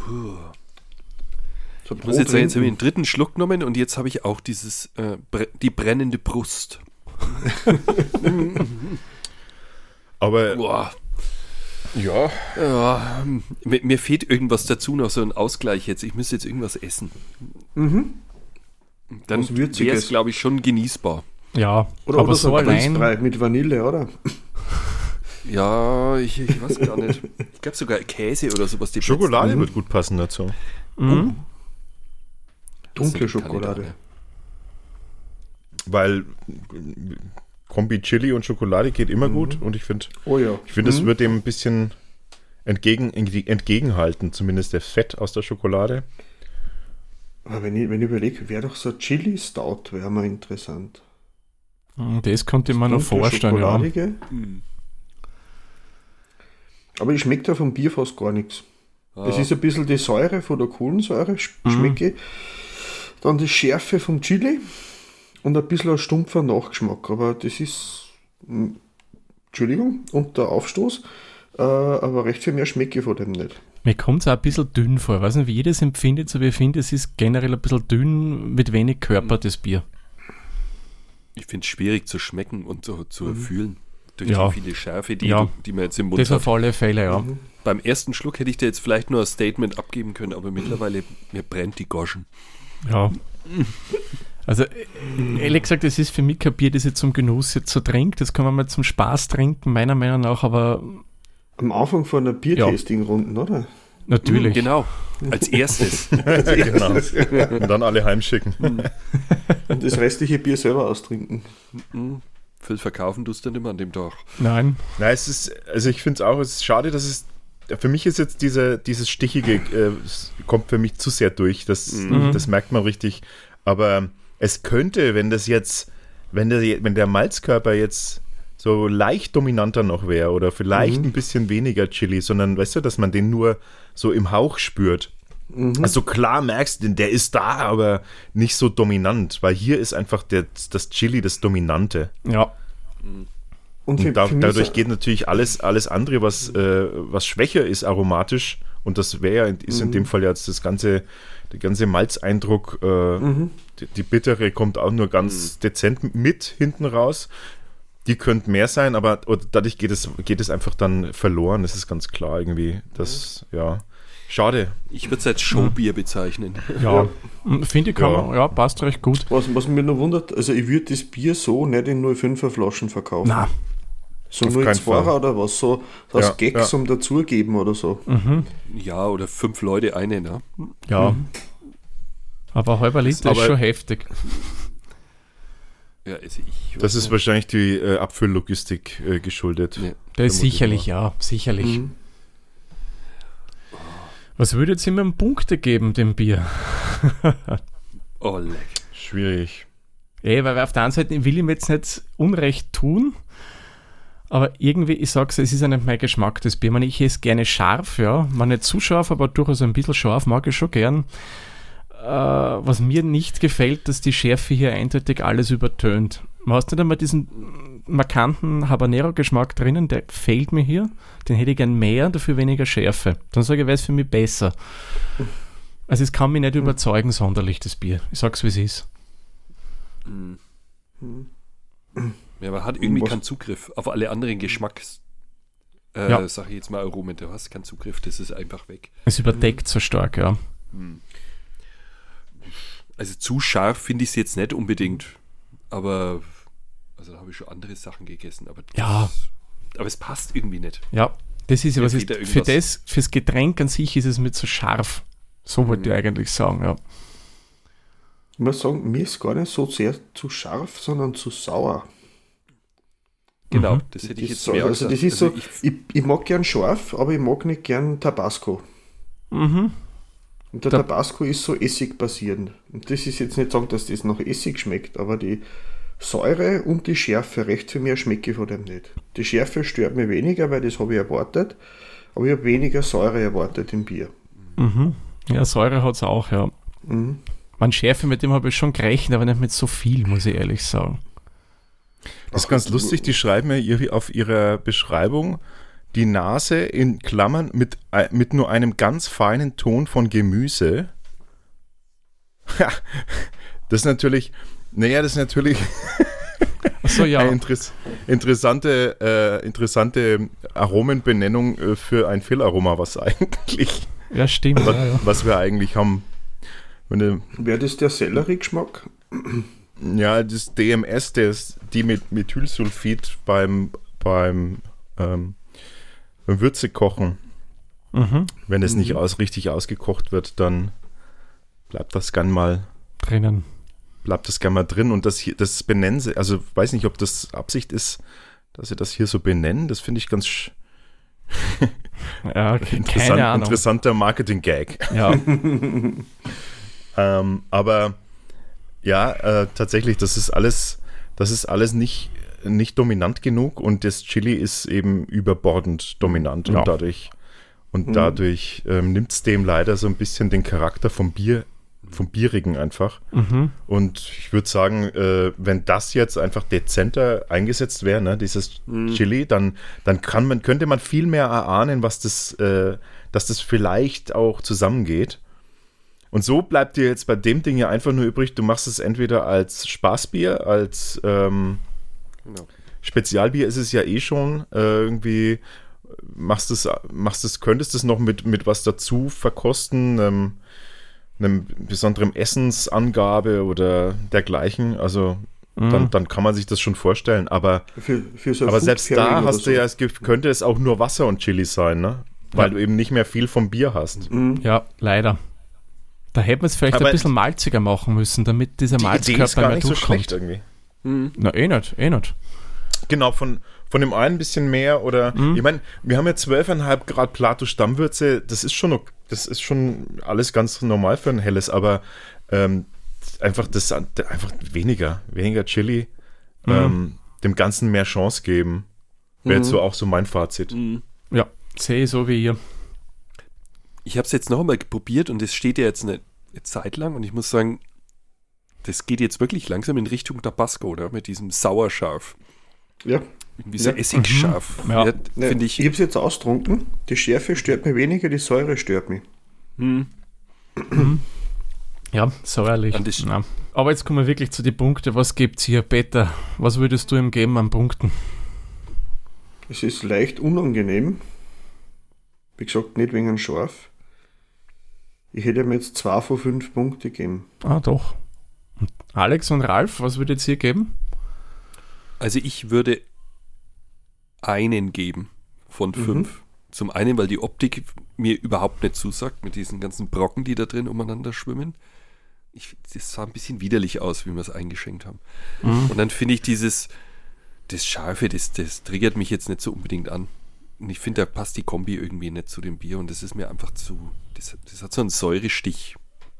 [SPEAKER 3] So
[SPEAKER 4] Ich muss jetzt sagen, jetzt habe ich den dritten Schluck genommen und jetzt habe ich auch dieses, äh, bre die brennende Brust.
[SPEAKER 5] Aber
[SPEAKER 4] Boah.
[SPEAKER 5] ja,
[SPEAKER 4] Ja, mir, mir fehlt irgendwas dazu, noch so ein Ausgleich jetzt. Ich müsste jetzt irgendwas essen.
[SPEAKER 3] Mhm.
[SPEAKER 4] Dann wäre es, glaube ich, schon genießbar.
[SPEAKER 2] Ja,
[SPEAKER 3] Oder,
[SPEAKER 2] aber
[SPEAKER 3] oder
[SPEAKER 2] so
[SPEAKER 3] so ein
[SPEAKER 2] allein.
[SPEAKER 3] Mit Vanille, oder?
[SPEAKER 4] Ja, ich, ich weiß gar nicht. Ich glaube sogar Käse oder sowas. Die
[SPEAKER 5] Schokolade wird gut passen dazu.
[SPEAKER 2] Mhm.
[SPEAKER 3] Dunkle
[SPEAKER 4] sind die
[SPEAKER 3] Schokolade.
[SPEAKER 5] Weil Kombi Chili und Schokolade geht immer gut und ich finde,
[SPEAKER 3] Oh ja.
[SPEAKER 5] ich finde, es
[SPEAKER 3] Mhm.
[SPEAKER 5] wird dem ein bisschen entgegen, entgegenhalten, zumindest der Fett aus der Schokolade.
[SPEAKER 3] Aber wenn ich, wenn ich überlege, wäre doch so Chili Stout, wäre mal interessant.
[SPEAKER 2] Mhm, Das konnte ich mir noch vorstellen, ja.
[SPEAKER 4] Hm.
[SPEAKER 3] Aber ich schmecke da vom Bier fast gar nichts.
[SPEAKER 4] Ah.
[SPEAKER 3] Es ist ein bisschen die Säure von der Kohlensäure, sch- schmecke ich. Dann die Schärfe vom Chili und ein bisschen ein stumpfer Nachgeschmack. Aber das ist, mm, Entschuldigung, und der Aufstoß. Äh, aber recht viel mehr schmecke ich von dem nicht.
[SPEAKER 2] Mir kommt es auch ein bisschen dünn vor. Ich weiß nicht, wie ihr das empfindet, aber ich finde, es ist generell ein bisschen dünn mit wenig Körper, das Bier.
[SPEAKER 4] Ich finde es schwierig zu schmecken und zu, zu fühlen. Durch
[SPEAKER 2] Ja.
[SPEAKER 4] die viele Schärfe, die,
[SPEAKER 2] Ja.
[SPEAKER 4] die man jetzt im Mund
[SPEAKER 2] Das
[SPEAKER 4] hat.
[SPEAKER 2] auf alle Fälle, ja.
[SPEAKER 4] Beim ersten Schluck hätte ich dir jetzt vielleicht nur ein Statement abgeben können, aber mittlerweile mir brennt die Goschen.
[SPEAKER 2] Ja. Also, ehrlich gesagt, es ist für mich kein Bier, das ich zum Genuss jetzt so trinkt. Das kann man mal zum Spaß trinken, meiner Meinung nach, aber
[SPEAKER 3] Am Anfang von einer Biertasting-Runden, oder?
[SPEAKER 2] Natürlich.
[SPEAKER 4] Genau. Als erstes.
[SPEAKER 5] genau. Und dann alle heimschicken.
[SPEAKER 3] Und das restliche Bier selber austrinken.
[SPEAKER 4] Hm. Viel verkaufen tust du nicht mehr an dem Tag.
[SPEAKER 2] Nein.
[SPEAKER 5] Nein, es ist, also ich finde es auch, es ist schade, dass es, für mich ist jetzt diese, dieses Stichige, äh, es kommt für mich zu sehr durch, das,
[SPEAKER 2] Mhm.
[SPEAKER 5] das merkt man richtig. Aber es könnte, wenn das jetzt, wenn der, wenn der Malzkörper jetzt so leicht dominanter noch wäre oder vielleicht
[SPEAKER 3] Mhm.
[SPEAKER 5] ein bisschen weniger Chili, sondern weißt du, dass man den nur so im Hauch spürt.
[SPEAKER 3] Mhm.
[SPEAKER 5] Also klar merkst du, der ist da, aber nicht so dominant, weil hier ist einfach der, das Chili das Dominante.
[SPEAKER 2] Ja.
[SPEAKER 3] Und,
[SPEAKER 5] Und da, dadurch geht natürlich alles, alles andere, was, äh, was schwächer ist, aromatisch. Und das wäre ja, ist in dem Fall jetzt das ganze, der ganze Malzeindruck, äh, die, die bittere kommt auch nur ganz dezent mit hinten raus. Die könnte mehr sein, aber dadurch geht es, geht es einfach dann verloren. Das ist ganz klar irgendwie. Das, ja. Schade.
[SPEAKER 4] Ich würde es als Showbier bezeichnen.
[SPEAKER 2] Ja, finde ich, kann
[SPEAKER 5] Ja.
[SPEAKER 2] man, ja, passt recht gut.
[SPEAKER 3] Was, was mich noch wundert, also ich würde das Bier so nicht in 05er Flaschen verkaufen.
[SPEAKER 2] Na,
[SPEAKER 3] so
[SPEAKER 5] auf
[SPEAKER 3] 02er
[SPEAKER 5] keinen Fall.
[SPEAKER 3] oder was, so als
[SPEAKER 5] Ja,
[SPEAKER 3] Gag
[SPEAKER 5] ja.
[SPEAKER 3] zum Dazugeben oder so.
[SPEAKER 4] Ja, oder fünf Leute eine, ne?
[SPEAKER 2] ja. Aber halber Liter ist schon heftig.
[SPEAKER 4] Ja, also ich.
[SPEAKER 5] Das ist wahrscheinlich die äh, Abfülllogistik äh, geschuldet.
[SPEAKER 4] Nee.
[SPEAKER 2] Der ist sicherlich, ja, sicherlich.
[SPEAKER 3] Mhm.
[SPEAKER 2] Was würde jetzt immer einen Punkte geben, dem Bier?
[SPEAKER 4] Oh, leck.
[SPEAKER 5] Schwierig.
[SPEAKER 2] Eh, weil auf der einen Seite will ich mir jetzt nicht Unrecht tun, aber irgendwie, ich sag's, es ist ja nicht mein Geschmack, das Bier. Ich, meine, ich esse gerne scharf, ja. Man nicht zu scharf, aber durchaus ein bisschen scharf mag ich schon gern. Äh, was mir nicht gefällt, dass die Schärfe hier eindeutig alles übertönt. Man hast nicht einmal diesen markanten Habanero-Geschmack drinnen, der fehlt mir hier. Den hätte ich gern mehr, dafür weniger Schärfe. Dann sage ich, wäre es für mich besser. Also es kann mich nicht überzeugen, sonderlich, das Bier. Ich sag's, wie es ist.
[SPEAKER 4] Ja, man hat irgendwie
[SPEAKER 3] Was-
[SPEAKER 4] keinen Zugriff auf alle anderen Geschmacks. Äh,
[SPEAKER 2] Ja.
[SPEAKER 4] Sag ich jetzt mal Aromen, du hast keinen Zugriff, das ist einfach weg.
[SPEAKER 2] Es überdeckt so stark, ja.
[SPEAKER 4] Also zu scharf finde ich es jetzt nicht unbedingt, aber also da habe ich schon andere Sachen gegessen, aber das,
[SPEAKER 2] Ja.
[SPEAKER 4] aber es passt irgendwie nicht.
[SPEAKER 2] Ja, das ist ja
[SPEAKER 4] Mir
[SPEAKER 2] was ist,
[SPEAKER 4] da
[SPEAKER 2] für das, fürs Getränk an sich ist es mit so scharf. So wollte ich eigentlich sagen, ja.
[SPEAKER 3] Ich muss sagen, mir ist gar nicht so sehr zu scharf, sondern zu sauer.
[SPEAKER 4] Genau,
[SPEAKER 2] Mhm.
[SPEAKER 4] das hätte ich
[SPEAKER 3] Das
[SPEAKER 4] jetzt
[SPEAKER 3] so,
[SPEAKER 4] mehr
[SPEAKER 3] also das
[SPEAKER 4] gesagt.
[SPEAKER 3] ist
[SPEAKER 4] Also
[SPEAKER 3] so,
[SPEAKER 4] ich,
[SPEAKER 3] ich, ich mag gern scharf, aber ich mag nicht gern Tabasco.
[SPEAKER 2] Mhm.
[SPEAKER 3] Und der
[SPEAKER 2] Da-
[SPEAKER 3] Tabasco ist so essigbasierend. Und das ist jetzt nicht sagen, dass das nach Essig schmeckt, aber die Säure und die Schärfe, recht für mehr schmecke ich von dem nicht. Die Schärfe stört mir weniger, weil das habe ich erwartet, aber ich habe weniger Säure erwartet im Bier.
[SPEAKER 2] Mhm. Ja, Säure hat es auch, ja.
[SPEAKER 3] Mhm.
[SPEAKER 2] Man Schärfe, mit dem habe ich schon gerechnet, aber nicht mit so viel, muss ich ehrlich sagen.
[SPEAKER 5] Das ist ganz lustig, die schreiben ja ihre- auf ihrer Beschreibung die Nase in Klammern mit, äh, mit nur einem ganz feinen Ton von Gemüse. Das ist natürlich, naja, das ist natürlich
[SPEAKER 2] Achso, ja.
[SPEAKER 5] eine interess interessante, äh, interessante Aromenbenennung äh, für ein Fillaroma, was eigentlich,
[SPEAKER 2] Ja, stimmt.
[SPEAKER 5] was,
[SPEAKER 2] Ja, ja.
[SPEAKER 5] was wir eigentlich haben.
[SPEAKER 3] Wäre das der Sellerie-Geschmack?
[SPEAKER 5] Ja, das DMS, das Dimethylsulfid beim, beim, ähm, beim Würzekochen.
[SPEAKER 2] Mhm.
[SPEAKER 5] Wenn es nicht aus, richtig ausgekocht wird, dann bleibt das gern mal,
[SPEAKER 2] Drinnen.
[SPEAKER 5] bleibt das gern mal drin. Und das hier, das benennen sie, also weiß nicht, ob das Absicht ist, dass sie das hier so benennen. Das finde ich ganz
[SPEAKER 2] Ja, okay,
[SPEAKER 5] interessant, interessanter Marketing-Gag.
[SPEAKER 2] Ja.
[SPEAKER 5] Ähm, aber ja, äh, tatsächlich, das ist alles, das ist alles nicht, nicht dominant genug und das Chili ist eben überbordend dominant
[SPEAKER 2] Ja.
[SPEAKER 5] und dadurch, und dadurch ähm, nimmt es dem leider so ein bisschen den Charakter vom Bier, vom Bierigen einfach.
[SPEAKER 2] Mhm.
[SPEAKER 5] Und ich würde sagen, äh, wenn das jetzt einfach dezenter eingesetzt wäre, ne, dieses Chili, dann, dann kann man, könnte man viel mehr erahnen, was das, äh, dass das vielleicht auch zusammengeht. Und so bleibt dir jetzt bei dem Ding ja einfach nur übrig, du machst es entweder als Spaßbier, als ähm,
[SPEAKER 4] Genau.
[SPEAKER 5] Spezialbier ist es ja eh schon, äh, irgendwie machst es, machst es, könntest es noch mit, mit was dazu verkosten, ähm, einem besonderen Essensangabe oder dergleichen. Also
[SPEAKER 2] Mhm.
[SPEAKER 5] dann, dann kann man sich das schon vorstellen. Aber,
[SPEAKER 3] Für, für so
[SPEAKER 5] aber selbst da hast
[SPEAKER 3] so.
[SPEAKER 5] du ja, es gibt, könnte es auch nur Wasser und Chili sein, ne? Weil
[SPEAKER 2] Ja.
[SPEAKER 5] du eben nicht mehr viel vom Bier hast.
[SPEAKER 2] ja, leider. Da hätten wir es vielleicht
[SPEAKER 5] Aber
[SPEAKER 2] ein bisschen malziger machen müssen, damit dieser
[SPEAKER 5] Die Idee ist
[SPEAKER 2] Malzkörper
[SPEAKER 5] gar
[SPEAKER 2] mehr
[SPEAKER 5] nicht so
[SPEAKER 2] durchkommt.
[SPEAKER 5] schlecht irgendwie.
[SPEAKER 2] Na, eh nicht, eh nicht.
[SPEAKER 5] Genau, von, von dem einen ein bisschen mehr oder
[SPEAKER 2] Mhm.
[SPEAKER 5] ich meine, wir haben ja 12,5 Grad Plato Stammwürze, das ist schon ok- das ist schon alles ganz normal für ein helles, aber ähm, einfach das einfach weniger, weniger Chili,
[SPEAKER 2] Mhm.
[SPEAKER 5] ähm, dem Ganzen mehr Chance geben. Wäre jetzt so auch so mein Fazit.
[SPEAKER 4] Mhm.
[SPEAKER 2] Ja, sehe ich so wie ihr.
[SPEAKER 4] Ich habe es jetzt noch einmal probiert und es steht ja jetzt eine Zeit lang und ich muss sagen, das geht jetzt wirklich langsam in Richtung Tabasco, oder? Mit diesem Sauerscharf.
[SPEAKER 3] Ja,
[SPEAKER 4] irgendwie so
[SPEAKER 3] Ja.
[SPEAKER 4] essigscharf.
[SPEAKER 2] Mhm. Ja.
[SPEAKER 4] Ja, Finde ich.
[SPEAKER 3] ich habe es jetzt austrunken. Die Schärfe stört mich weniger, die Säure stört mich.
[SPEAKER 2] Ja, säuerlich. Ja. Aber jetzt kommen wir wirklich zu den Punkten. Was gibt's hier, Peter? Was würdest du ihm geben an Punkten?
[SPEAKER 3] Es ist leicht unangenehm. Wie gesagt, nicht wegen scharf. Ich hätte ihm jetzt 2 von 5 Punkte gegeben.
[SPEAKER 2] Ah, doch. Alex und Ralf, was würdet ihr geben?
[SPEAKER 4] Also ich würde einen geben von
[SPEAKER 3] Mhm.
[SPEAKER 4] fünf. Zum einen, weil die Optik mir überhaupt nicht zusagt, mit diesen ganzen Brocken, die da drin umeinander schwimmen. Ich, das sah ein bisschen widerlich aus, wie wir es eingeschenkt haben.
[SPEAKER 3] Mhm.
[SPEAKER 4] Und dann finde ich dieses, das Scharfe, das, das triggert mich jetzt nicht so unbedingt an. Und ich finde, da passt die Kombi irgendwie nicht zu dem Bier und das ist mir einfach zu, das, das hat so einen Säurestich.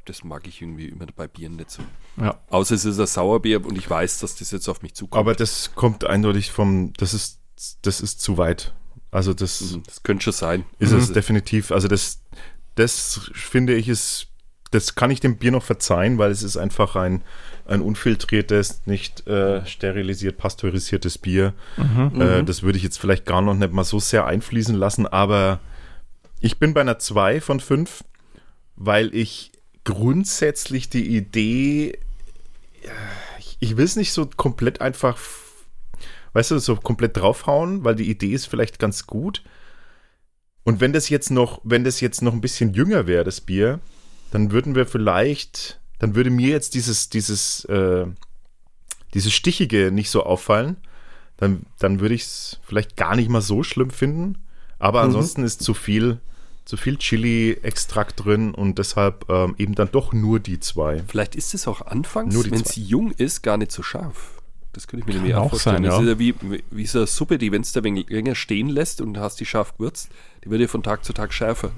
[SPEAKER 4] Das mag ich irgendwie immer bei Bieren nicht so.
[SPEAKER 2] Ja.
[SPEAKER 4] Außer es ist ein Sauerbier und ich weiß, dass das jetzt auf mich zukommt.
[SPEAKER 5] Aber das kommt eindeutig vom, das ist, das ist zu weit. Also das
[SPEAKER 4] Mhm, Das könnte schon sein.
[SPEAKER 5] ist
[SPEAKER 4] Mhm.
[SPEAKER 5] es definitiv. Also das, das finde ich ist, das kann ich dem Bier noch verzeihen, weil es ist einfach ein, ein unfiltriertes, nicht äh, sterilisiert, pasteurisiertes Bier. Äh, das würde ich jetzt vielleicht gar noch nicht mal so sehr einfließen lassen, aber ich bin bei einer 2 von 5, weil ich grundsätzlich die Idee, ich, will es nicht so komplett einfach, weißt du, so komplett draufhauen, weil die Idee ist vielleicht ganz gut. Und wenn das jetzt noch, wenn das jetzt noch ein bisschen jünger wäre, das Bier, dann würden wir vielleicht, dann würde mir jetzt dieses, dieses, äh, dieses Stichige nicht so auffallen. Dann, dann würde ich es vielleicht gar nicht mal so schlimm finden. Aber ansonsten ist zu viel, zu viel Chili-Extrakt drin und deshalb ähm, eben dann doch nur die zwei.
[SPEAKER 4] Vielleicht ist es auch anfangs, wenn es jung ist, gar nicht so scharf. Das könnte ich mir
[SPEAKER 2] Kann
[SPEAKER 4] nämlich auch vorstellen.
[SPEAKER 2] sein,
[SPEAKER 4] das
[SPEAKER 2] ja.
[SPEAKER 4] ist ja wie, wie so eine Suppe, die, wenn es da länger stehen lässt und hast die scharf gewürzt, die wird ja von Tag zu Tag schärfer,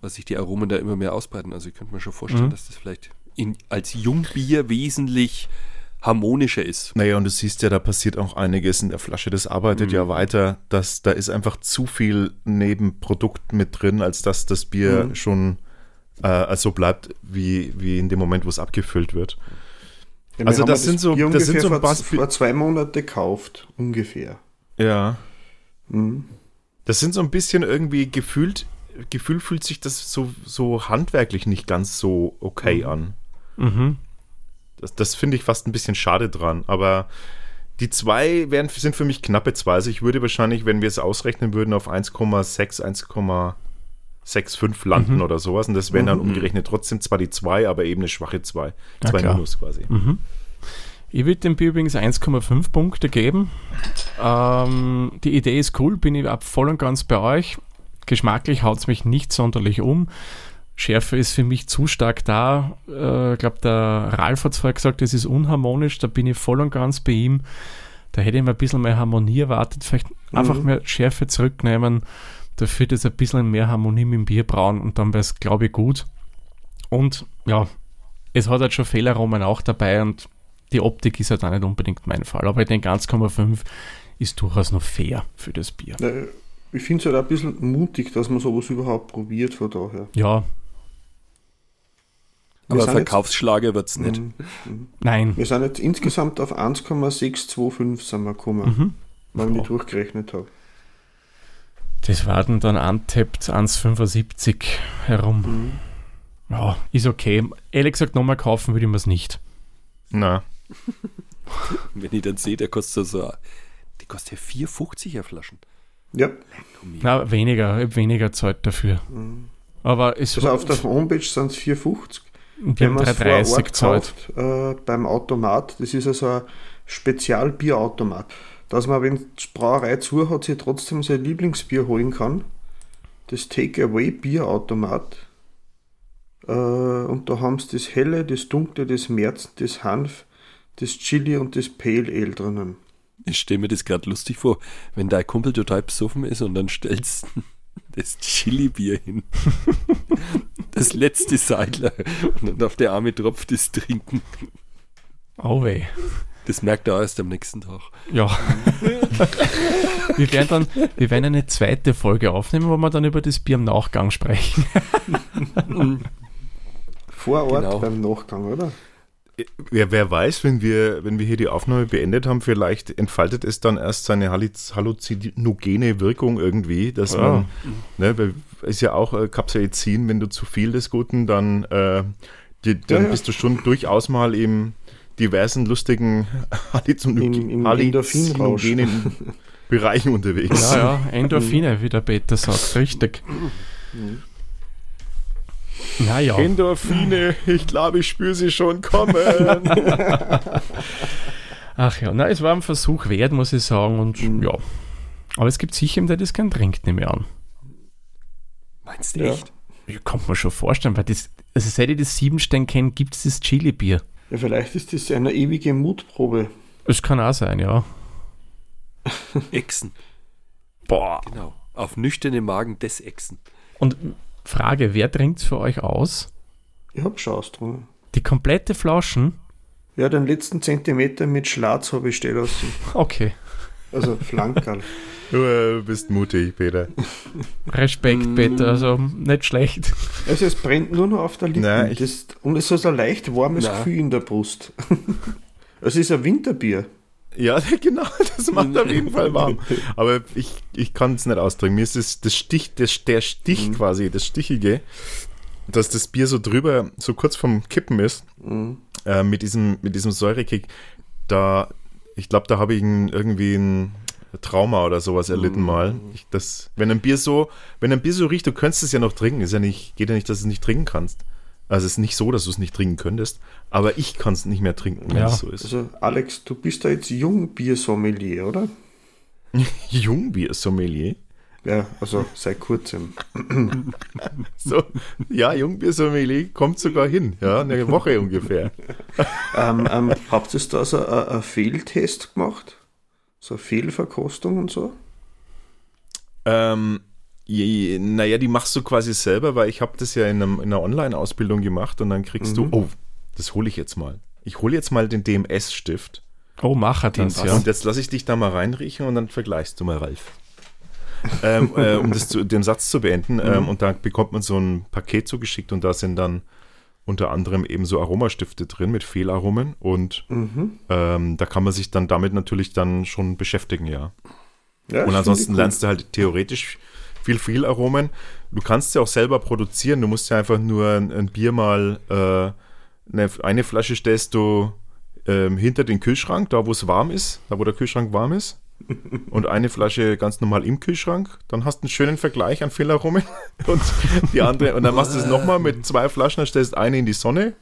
[SPEAKER 4] weil sich die Aromen da immer mehr ausbreiten. Also ich könnte mir schon vorstellen,
[SPEAKER 2] Mhm.
[SPEAKER 4] dass das vielleicht in, als Jungbier wesentlich harmonischer ist.
[SPEAKER 5] Naja, und du siehst ja, da passiert auch einiges in der Flasche. Das arbeitet ja weiter. Das, da ist einfach zu viel Nebenprodukt mit drin, als dass das Bier schon äh, also bleibt, wie, wie in dem Moment, wo es abgefüllt wird.
[SPEAKER 3] Ja,
[SPEAKER 5] Also
[SPEAKER 3] wir haben
[SPEAKER 5] das
[SPEAKER 3] ja
[SPEAKER 5] sind so- das sind
[SPEAKER 3] ungefähr
[SPEAKER 5] so
[SPEAKER 3] vor,
[SPEAKER 5] Bas-
[SPEAKER 3] vor zwei Monaten gekauft, ungefähr.
[SPEAKER 5] Ja.
[SPEAKER 3] Mhm.
[SPEAKER 5] Das sind so ein bisschen irgendwie gefühlt, Gefühl fühlt sich das so, so handwerklich nicht ganz so okay an.
[SPEAKER 2] Mhm.
[SPEAKER 5] Das, das finde ich fast ein bisschen schade dran. Aber die zwei wären, sind für mich knappe zwei. Also ich würde wahrscheinlich, wenn wir es ausrechnen würden, auf 1,6, 1,65 landen
[SPEAKER 2] Mhm.
[SPEAKER 5] oder sowas. Und das wären dann umgerechnet trotzdem zwar die zwei, aber eben eine schwache zwei.
[SPEAKER 2] Ja,
[SPEAKER 5] Zwei
[SPEAKER 2] klar.
[SPEAKER 5] Minus quasi.
[SPEAKER 2] Ich würde dem Bier übrigens 1,5 Punkte geben. Ähm, die Idee ist cool, bin ich ab voll und ganz bei euch. Geschmacklich haut es mich nicht sonderlich um. Schärfe ist für mich zu stark da. Äh, Ich glaube, der Ralf hat vorher gesagt, es ist unharmonisch. Da bin ich voll und ganz bei ihm. Da hätte ich mir ein bisschen mehr Harmonie erwartet. Vielleicht einfach mehr Schärfe zurücknehmen. Dafür das ein bisschen mehr Harmonie mit dem Bier brauen und dann wäre es, glaube ich, gut. Und ja, es hat halt schon Fehlaromen auch dabei und die Optik ist halt auch nicht unbedingt mein Fall. Aber ich denke, 1,5 ist durchaus noch fair für das Bier.
[SPEAKER 3] Äh, Ich finde es halt auch ein bisschen mutig, dass man sowas überhaupt probiert, von daher.
[SPEAKER 2] Ja,
[SPEAKER 4] Aber
[SPEAKER 3] sind
[SPEAKER 4] Verkaufsschlager wird es nicht.
[SPEAKER 3] Mhm.
[SPEAKER 2] nein.
[SPEAKER 3] Wir sind jetzt insgesamt auf 1,625 sind wir gekommen,
[SPEAKER 2] Mhm.
[SPEAKER 3] wenn ich durchgerechnet habe.
[SPEAKER 2] Das waren dann untappt 1,75 herum.
[SPEAKER 3] Mhm.
[SPEAKER 2] Ja, ist okay. Ehrlich gesagt, nochmal kaufen würde ich mir es nicht.
[SPEAKER 5] Na,
[SPEAKER 4] Wenn ich dann sehe, der kostet so, die kostet ja 4,50er Flaschen.
[SPEAKER 3] Ja,
[SPEAKER 2] Na, weniger, ich hab weniger Zeit dafür. Aber es
[SPEAKER 3] also auf der Homepage sind es 4,50.
[SPEAKER 2] Wir
[SPEAKER 3] Wenn
[SPEAKER 2] haben
[SPEAKER 3] man es vor
[SPEAKER 2] 3,30
[SPEAKER 3] Ort
[SPEAKER 2] Zeit.
[SPEAKER 3] kauft, äh, beim Automat, das ist also ein Spezialbierautomat, dass man, wenn die Brauerei zu hat, sich trotzdem sein Lieblingsbier holen kann. Das Takeaway-Bierautomat. Äh, und da haben sie das Helle, das Dunkle, das Märzen, das Hanf, das Chili und das Pale Ale drinnen.
[SPEAKER 4] Ich stelle mir das gerade lustig vor, wenn dein Kumpel total besoffen ist und dann stellst du das Chili-Bier hin. Das letzte Seidler. Und dann auf der arme Tropf das Trinken.
[SPEAKER 2] Oh weh.
[SPEAKER 4] Das merkt er erst am nächsten Tag.
[SPEAKER 2] Ja. wir, werden dann, wir werden eine zweite Folge aufnehmen, wo wir dann über das Bier im Nachgang sprechen.
[SPEAKER 3] Vor Ort
[SPEAKER 4] Genau.
[SPEAKER 3] beim Nachgang, oder?
[SPEAKER 5] Wer, wer weiß, wenn wir, wenn wir hier die Aufnahme beendet haben, vielleicht entfaltet es dann erst seine Halluz- halluzinogene Wirkung irgendwie, dass
[SPEAKER 2] Ja.
[SPEAKER 5] man, ne, weil ist ja auch äh, Capsaicin, wenn du zu viel des Guten, dann, äh, die, dann
[SPEAKER 3] Ja, ja.
[SPEAKER 5] bist du schon durchaus mal im diversen lustigen halluzinogenen Bereichen unterwegs.
[SPEAKER 2] Ja, ja, Endorphine, wie der Peter sagt, richtig. Naja,
[SPEAKER 5] Endorphine, ich glaube, ich spüre sie schon kommen.
[SPEAKER 2] ach ja, na, es war ein Versuch wert, muss ich sagen, und ja. Aber es gibt sicher, der das gern trinkt, nehme ich an.
[SPEAKER 4] Meinst du
[SPEAKER 3] Ja.
[SPEAKER 4] echt?
[SPEAKER 2] Ich kann mir schon vorstellen, weil das, also seit ich das Siebenstein kenne, gibt es das Chili-Bier.
[SPEAKER 3] Ja, vielleicht ist das eine ewige Mutprobe.
[SPEAKER 2] Das kann auch sein, ja.
[SPEAKER 4] Echsen,
[SPEAKER 2] Boah.
[SPEAKER 4] genau. Auf nüchternen Magen des Echsen.
[SPEAKER 2] Und Frage, wer trinkt für euch aus?
[SPEAKER 3] Ich hab schon ausgetrunken.
[SPEAKER 2] Die komplette Flaschen?
[SPEAKER 3] Ja, den letzten Zentimeter mit Schlatz habe ich stehen lassen.
[SPEAKER 2] Okay.
[SPEAKER 3] Also Flankerl.
[SPEAKER 5] Du äh, bist mutig, Peter.
[SPEAKER 2] Respekt, Peter, also nicht schlecht.
[SPEAKER 3] Also es brennt nur noch auf der Lippe.
[SPEAKER 5] Nein, ich-
[SPEAKER 3] das, und es ist so ein leicht warmes
[SPEAKER 4] Nein.
[SPEAKER 3] Gefühl in der Brust. es ist ein Winterbier.
[SPEAKER 5] Ja, genau, das macht auf jeden Fall warm. Aber ich, ich kann es nicht ausdrücken. Mir ist das, das Stich, das, der Stich quasi, das Stichige, dass das Bier so drüber, so kurz vom Kippen ist, äh, mit, diesem, mit diesem Säurekick, da, ich glaube, da habe ich irgendwie ein Trauma oder sowas erlitten mal. Ich, das, wenn ein Bier so, wenn ein Bier so riecht, du könntest es ja noch trinken, ist ja nicht, geht ja nicht, dass du es nicht trinken kannst. Also es ist nicht so, dass du es nicht trinken könntest, aber ich kann es nicht mehr trinken, wenn
[SPEAKER 2] Ja.
[SPEAKER 5] es so ist.
[SPEAKER 3] Also Alex, du bist da jetzt Jungbiersommelier, oder?
[SPEAKER 5] Jungbier-Sommelier.
[SPEAKER 3] Ja, also seit kurzem.
[SPEAKER 5] So, ja, Jungbier-Sommelier kommt sogar hin, ja, eine Woche ungefähr.
[SPEAKER 3] ähm, ähm, habt ihr da so einen Fehltest gemacht? So eine Fehlverkostung und so?
[SPEAKER 5] Ähm, naja, die machst du quasi selber, weil ich habe das ja in, einem, in einer Online-Ausbildung gemacht und dann kriegst du, oh, das hole ich jetzt mal. Ich hole jetzt mal den DMS-Stift
[SPEAKER 2] Oh, mach er das, ja.
[SPEAKER 5] und jetzt lasse ich dich da mal reinriechen und dann vergleichst du mal, Ralf. ähm, äh, um das zu, den Satz zu beenden, ähm, und da bekommt man so ein Paket zugeschickt und da sind dann unter anderem eben so Aromastifte drin mit Fehlaromen und ähm, da kann man sich dann damit natürlich dann schon beschäftigen, ja.
[SPEAKER 3] Ja,
[SPEAKER 5] Und ansonsten lernst du halt theoretisch viel, viel Aromen. Du kannst ja auch selber produzieren. Du musst ja einfach nur ein, ein Bier mal, äh, eine, eine Flasche stellst du ähm, hinter den Kühlschrank, da wo es warm ist, da wo der Kühlschrank warm ist. Und eine Flasche ganz normal im Kühlschrank. Dann hast du einen schönen Vergleich an Fehlaromen. Und die andere, und dann machst du es nochmal mit zwei Flaschen, dann stellst eine in die Sonne.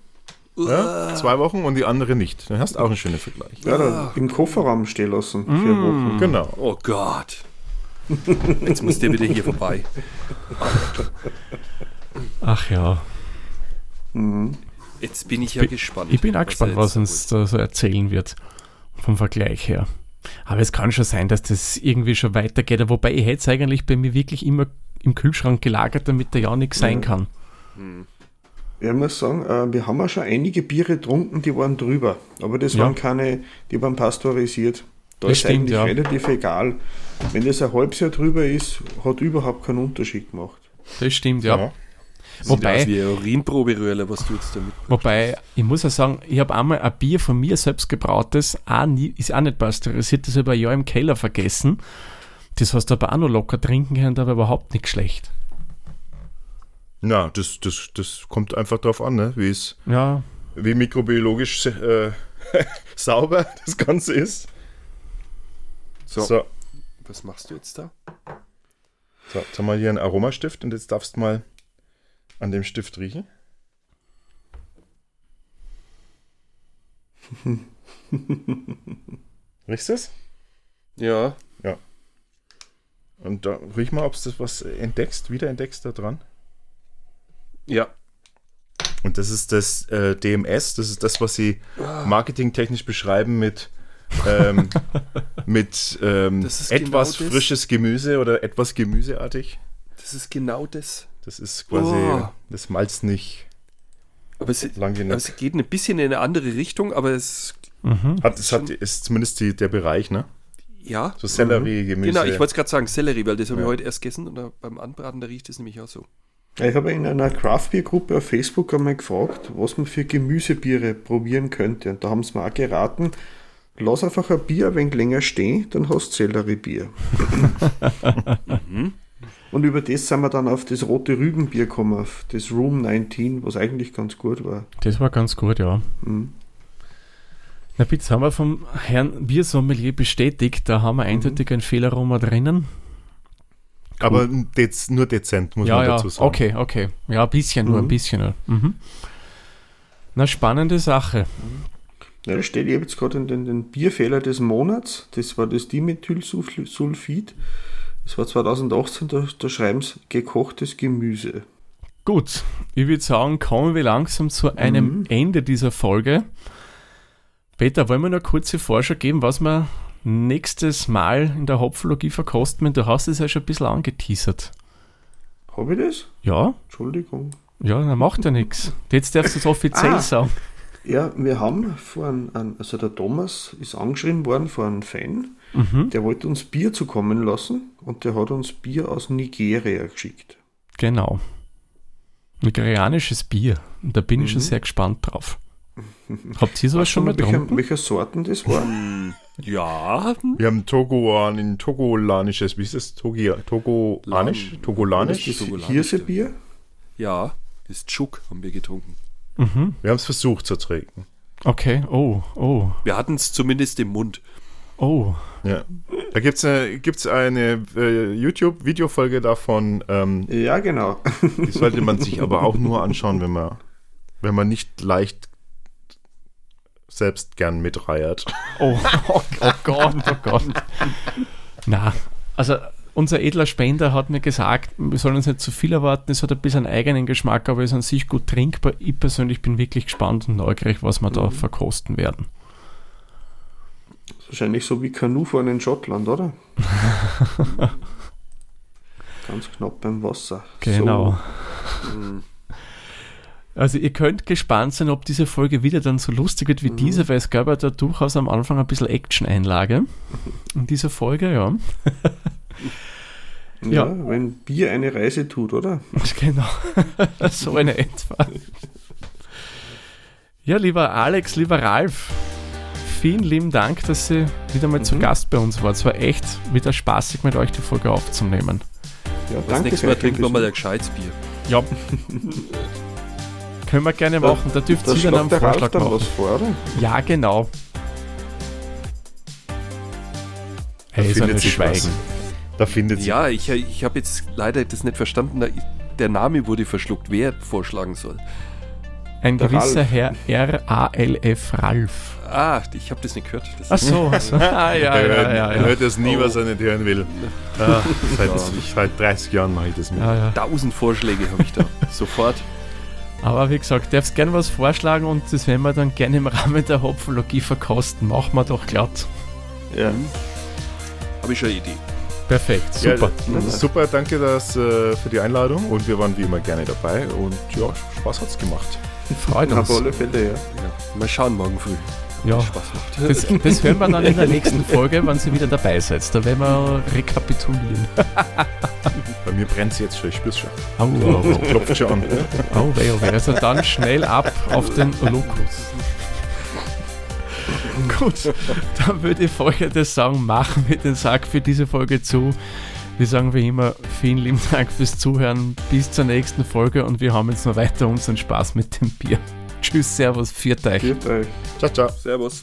[SPEAKER 5] Ja, zwei Wochen und die andere nicht. Dann hast du auch einen schönen Vergleich.
[SPEAKER 3] Ja, dann im Kofferraum stehen lassen. Vier Wochen.
[SPEAKER 5] Genau.
[SPEAKER 4] Oh Gott. Jetzt muss der wieder hier vorbei.
[SPEAKER 2] Ach ja.
[SPEAKER 4] Jetzt bin ich ja gespannt.
[SPEAKER 2] Ich bin auch gespannt, was uns da so erzählen wird. Vom Vergleich her. Aber es kann schon sein, dass das irgendwie schon weitergeht. Wobei ich hätte es eigentlich bei mir wirklich immer im Kühlschrank gelagert, damit da ja nichts sein kann.
[SPEAKER 3] Ich muss sagen, äh, wir haben ja schon einige Biere getrunken, die waren drüber. Aber das
[SPEAKER 2] Ja.
[SPEAKER 3] waren keine, die waren pasteurisiert. Da
[SPEAKER 2] Das
[SPEAKER 3] ist
[SPEAKER 2] stimmt,
[SPEAKER 3] eigentlich
[SPEAKER 2] ja.
[SPEAKER 3] relativ egal. Wenn das ein halbes Jahr drüber ist, hat überhaupt keinen Unterschied gemacht.
[SPEAKER 2] Das stimmt, ja.
[SPEAKER 5] Ja.
[SPEAKER 4] Sieht
[SPEAKER 2] Wobei-
[SPEAKER 4] aus wie eine Urinproberührler, was du jetzt damit.
[SPEAKER 2] Wobei, ich muss ja sagen, ich habe einmal ein Bier von mir selbst gebrautes, auch nie, ist auch nicht pasteurisiert, das habe ich ein Jahr im Keller vergessen. Das hast du aber auch noch locker trinken können, da war überhaupt nichts schlecht.
[SPEAKER 5] Na, das, das, das kommt einfach darauf an, ne? wie es
[SPEAKER 2] Ja,
[SPEAKER 5] wie mikrobiologisch äh, sauber das Ganze ist.
[SPEAKER 4] So,
[SPEAKER 5] So.
[SPEAKER 4] was machst du jetzt da?
[SPEAKER 5] so, jetzt haben wir hier einen Aromastift und jetzt darfst du mal an dem Stift riechen. Riechst du es?
[SPEAKER 4] Ja,
[SPEAKER 5] Und da riech mal, ob du das was entdeckst, wieder entdeckst da dran.
[SPEAKER 4] ja.
[SPEAKER 5] Und das ist das äh, DMS, das ist das, was sie marketingtechnisch beschreiben mit, ähm, mit ähm,
[SPEAKER 4] genau
[SPEAKER 5] etwas
[SPEAKER 4] das.
[SPEAKER 5] frisches Gemüse oder etwas gemüseartig.
[SPEAKER 4] Das ist genau das.
[SPEAKER 5] Das ist quasi,
[SPEAKER 4] Oh.
[SPEAKER 5] das malzt nicht
[SPEAKER 4] Aber es,
[SPEAKER 5] lang
[SPEAKER 4] aber
[SPEAKER 5] genug.
[SPEAKER 4] es geht ein bisschen in eine andere Richtung, aber es.
[SPEAKER 5] Hat, es hat, ist zumindest die, der Bereich, ne?
[SPEAKER 4] Ja.
[SPEAKER 5] So Sellerie, Gemüse.
[SPEAKER 4] Genau, ich wollte es gerade sagen, Sellerie, weil das habe ich
[SPEAKER 5] Ja.
[SPEAKER 4] heute erst gegessen und da beim Anbraten, da riecht es nämlich auch so.
[SPEAKER 3] Ich habe in einer Craft-Bier-Gruppe auf Facebook einmal gefragt, was man für Gemüsebiere probieren könnte. Und da haben sie mir auch geraten, lass einfach ein Bier ein wenig länger stehen, dann hast du Selleriebier. Und über das sind wir dann auf das rote Rübenbier gekommen, auf das Room 19, was eigentlich ganz gut war.
[SPEAKER 2] Das war ganz gut, ja.
[SPEAKER 3] Mhm.
[SPEAKER 2] Na bitte, das haben wir vom Herrn Biersommelier bestätigt. Da haben wir eindeutig einen Fehleraroma drinnen.
[SPEAKER 5] Aber dez, nur dezent, muss
[SPEAKER 2] ja,
[SPEAKER 5] man
[SPEAKER 2] ja,
[SPEAKER 5] dazu sagen.
[SPEAKER 2] okay, okay. Ja, ein bisschen nur, ein
[SPEAKER 3] Mhm.
[SPEAKER 2] bisschen nur. Mhm. Na, spannende Sache.
[SPEAKER 3] Ja, da steht jetzt gerade in den, den Bierfehler des Monats, das war das Dimethylsulfid. Das war 2018, da, da schreiben sie gekochtes Gemüse.
[SPEAKER 2] Gut, ich würde sagen, kommen wir langsam zu einem
[SPEAKER 3] Mhm.
[SPEAKER 2] Ende dieser Folge. Peter, wollen wir noch eine kurze Vorschau geben, was wir nächstes Mal in der Hopfologie verkosten? Du hast es ja schon ein bisschen angeteasert.
[SPEAKER 3] Habe ich das?
[SPEAKER 2] Ja,
[SPEAKER 3] Entschuldigung.
[SPEAKER 2] ja, dann macht ja nichts. Jetzt darfst du es offiziell
[SPEAKER 3] Ah.
[SPEAKER 2] sagen.
[SPEAKER 3] Ja, wir haben vor ein, ein, also der Thomas ist angeschrieben worden von einem Fan,
[SPEAKER 2] Mhm,
[SPEAKER 3] der wollte uns Bier zukommen lassen und der hat uns Bier aus Nigeria geschickt.
[SPEAKER 2] genau. Nigerianisches Bier. Und da bin ich schon
[SPEAKER 3] Mhm.
[SPEAKER 2] sehr gespannt drauf. Habt ihr sowas schon mal
[SPEAKER 3] welche,
[SPEAKER 2] getrunken?
[SPEAKER 3] welche Sorten das waren?
[SPEAKER 4] Hm, Ja,
[SPEAKER 5] Wir haben Togoan, in Togolanisches, wie ist das? Togolanisch?
[SPEAKER 4] Lan-
[SPEAKER 5] Togolanisch?
[SPEAKER 4] Togolanisch,
[SPEAKER 3] Hirsebier?
[SPEAKER 4] ja, das Tschuk haben wir getrunken.
[SPEAKER 2] Mhm.
[SPEAKER 5] Wir haben es versucht zu trinken.
[SPEAKER 2] Okay, oh, oh,
[SPEAKER 4] Wir hatten es zumindest im Mund.
[SPEAKER 2] oh.
[SPEAKER 5] Ja. Da gibt es eine, gibt's eine äh, YouTube-Videofolge davon. Ähm,
[SPEAKER 3] Ja, genau.
[SPEAKER 5] die sollte man sich aber auch nur anschauen, wenn man, wenn man nicht leicht selbst gern mitreiert.
[SPEAKER 2] Oh, oh, oh Gott, oh Gott. Na, also unser edler Spender hat mir gesagt, wir sollen uns nicht zu viel erwarten. Es hat ein bisschen einen eigenen Geschmack, aber ist an sich gut trinkbar. Ich persönlich bin wirklich gespannt und neugierig, was wir da verkosten werden.
[SPEAKER 3] Wahrscheinlich so wie Kanufahren in Schottland, oder? Ganz knapp beim Wasser.
[SPEAKER 2] Genau.
[SPEAKER 4] Hm,
[SPEAKER 2] Also ihr könnt gespannt sein, ob diese Folge wieder dann so lustig wird wie diese, weil es gab ja da durchaus am Anfang ein bisschen Action-Einlage in dieser Folge, ja.
[SPEAKER 3] Ja,
[SPEAKER 2] Ja.
[SPEAKER 3] wenn Bier eine Reise tut, oder?
[SPEAKER 2] Genau. so eine etwa. Ja, lieber Alex, lieber Ralf, vielen lieben Dank, dass Sie wieder mal zu
[SPEAKER 3] Mhm.
[SPEAKER 2] Gast bei uns waren. Es war echt wieder spaßig, mit euch die Folge aufzunehmen.
[SPEAKER 3] Ja,
[SPEAKER 4] Das nächste Mal trinken wir mal ein gescheites Bier.
[SPEAKER 2] Ja. Können wir gerne machen. Da dürft ihr dann einen Vorschlag
[SPEAKER 3] dann
[SPEAKER 2] machen.
[SPEAKER 3] was vor, oder?
[SPEAKER 2] Ja, genau.
[SPEAKER 5] Da
[SPEAKER 2] Hey, so
[SPEAKER 5] findet
[SPEAKER 2] ein
[SPEAKER 5] sich was. Da findet sich.
[SPEAKER 4] Ja, ich, ich habe jetzt leider das nicht verstanden. Der Name wurde verschluckt. Wer vorschlagen soll?
[SPEAKER 2] Ein
[SPEAKER 3] Der
[SPEAKER 2] gewisser
[SPEAKER 3] Ralf.
[SPEAKER 2] Herr R-A-L-F Ralf.
[SPEAKER 4] Ah, ich habe das nicht gehört. Das
[SPEAKER 2] Ach so, ach so. Ah, ja,
[SPEAKER 5] er,
[SPEAKER 2] ja,
[SPEAKER 5] hört,
[SPEAKER 2] ja,
[SPEAKER 5] er
[SPEAKER 2] ja.
[SPEAKER 5] hört das nie,
[SPEAKER 4] Oh.
[SPEAKER 5] was er nicht hören will. Ah, seit,
[SPEAKER 4] Ja.
[SPEAKER 5] seit 30 Jahren mache ich das mit.
[SPEAKER 2] ja, ja.
[SPEAKER 4] Tausend Vorschläge habe ich da. Sofort.
[SPEAKER 2] Aber wie gesagt, darfst gerne was vorschlagen und das werden wir dann gerne im Rahmen der Hopfologie verkosten. Machen wir doch glatt.
[SPEAKER 3] Ja.
[SPEAKER 4] Habe ich schon eine Idee.
[SPEAKER 2] Perfekt, super.
[SPEAKER 5] Ja, super, danke das, äh, für die Einladung und wir waren wie immer gerne dabei und ja, Spaß hat's gemacht.
[SPEAKER 2] Freut
[SPEAKER 3] Auf
[SPEAKER 2] uns.
[SPEAKER 3] alle Fälle, ja.
[SPEAKER 4] Ja. Mal schauen morgen früh.
[SPEAKER 2] Ja,
[SPEAKER 4] Spaß macht.
[SPEAKER 2] das, das hören wir dann in der nächsten Folge, wenn Sie wieder dabei seid. Da werden wir rekapitulieren.
[SPEAKER 5] Bei mir brennt es jetzt schon, ich spür's schon.
[SPEAKER 2] Au, au,
[SPEAKER 5] Es klopft schon an.
[SPEAKER 2] au, oh, weh, oh, weh. Also dann schnell ab auf den Lokus. Gut, dann würde ich folgendes sagen, machen wir den Sack für diese Folge zu. Wir sagen wie immer vielen lieben Dank fürs Zuhören. Bis zur nächsten Folge und wir haben jetzt noch weiter unseren Spaß mit dem Bier. Tschüss, Servus, viert euch.
[SPEAKER 3] Führt euch.
[SPEAKER 5] Ciao, ciao.
[SPEAKER 4] Servus.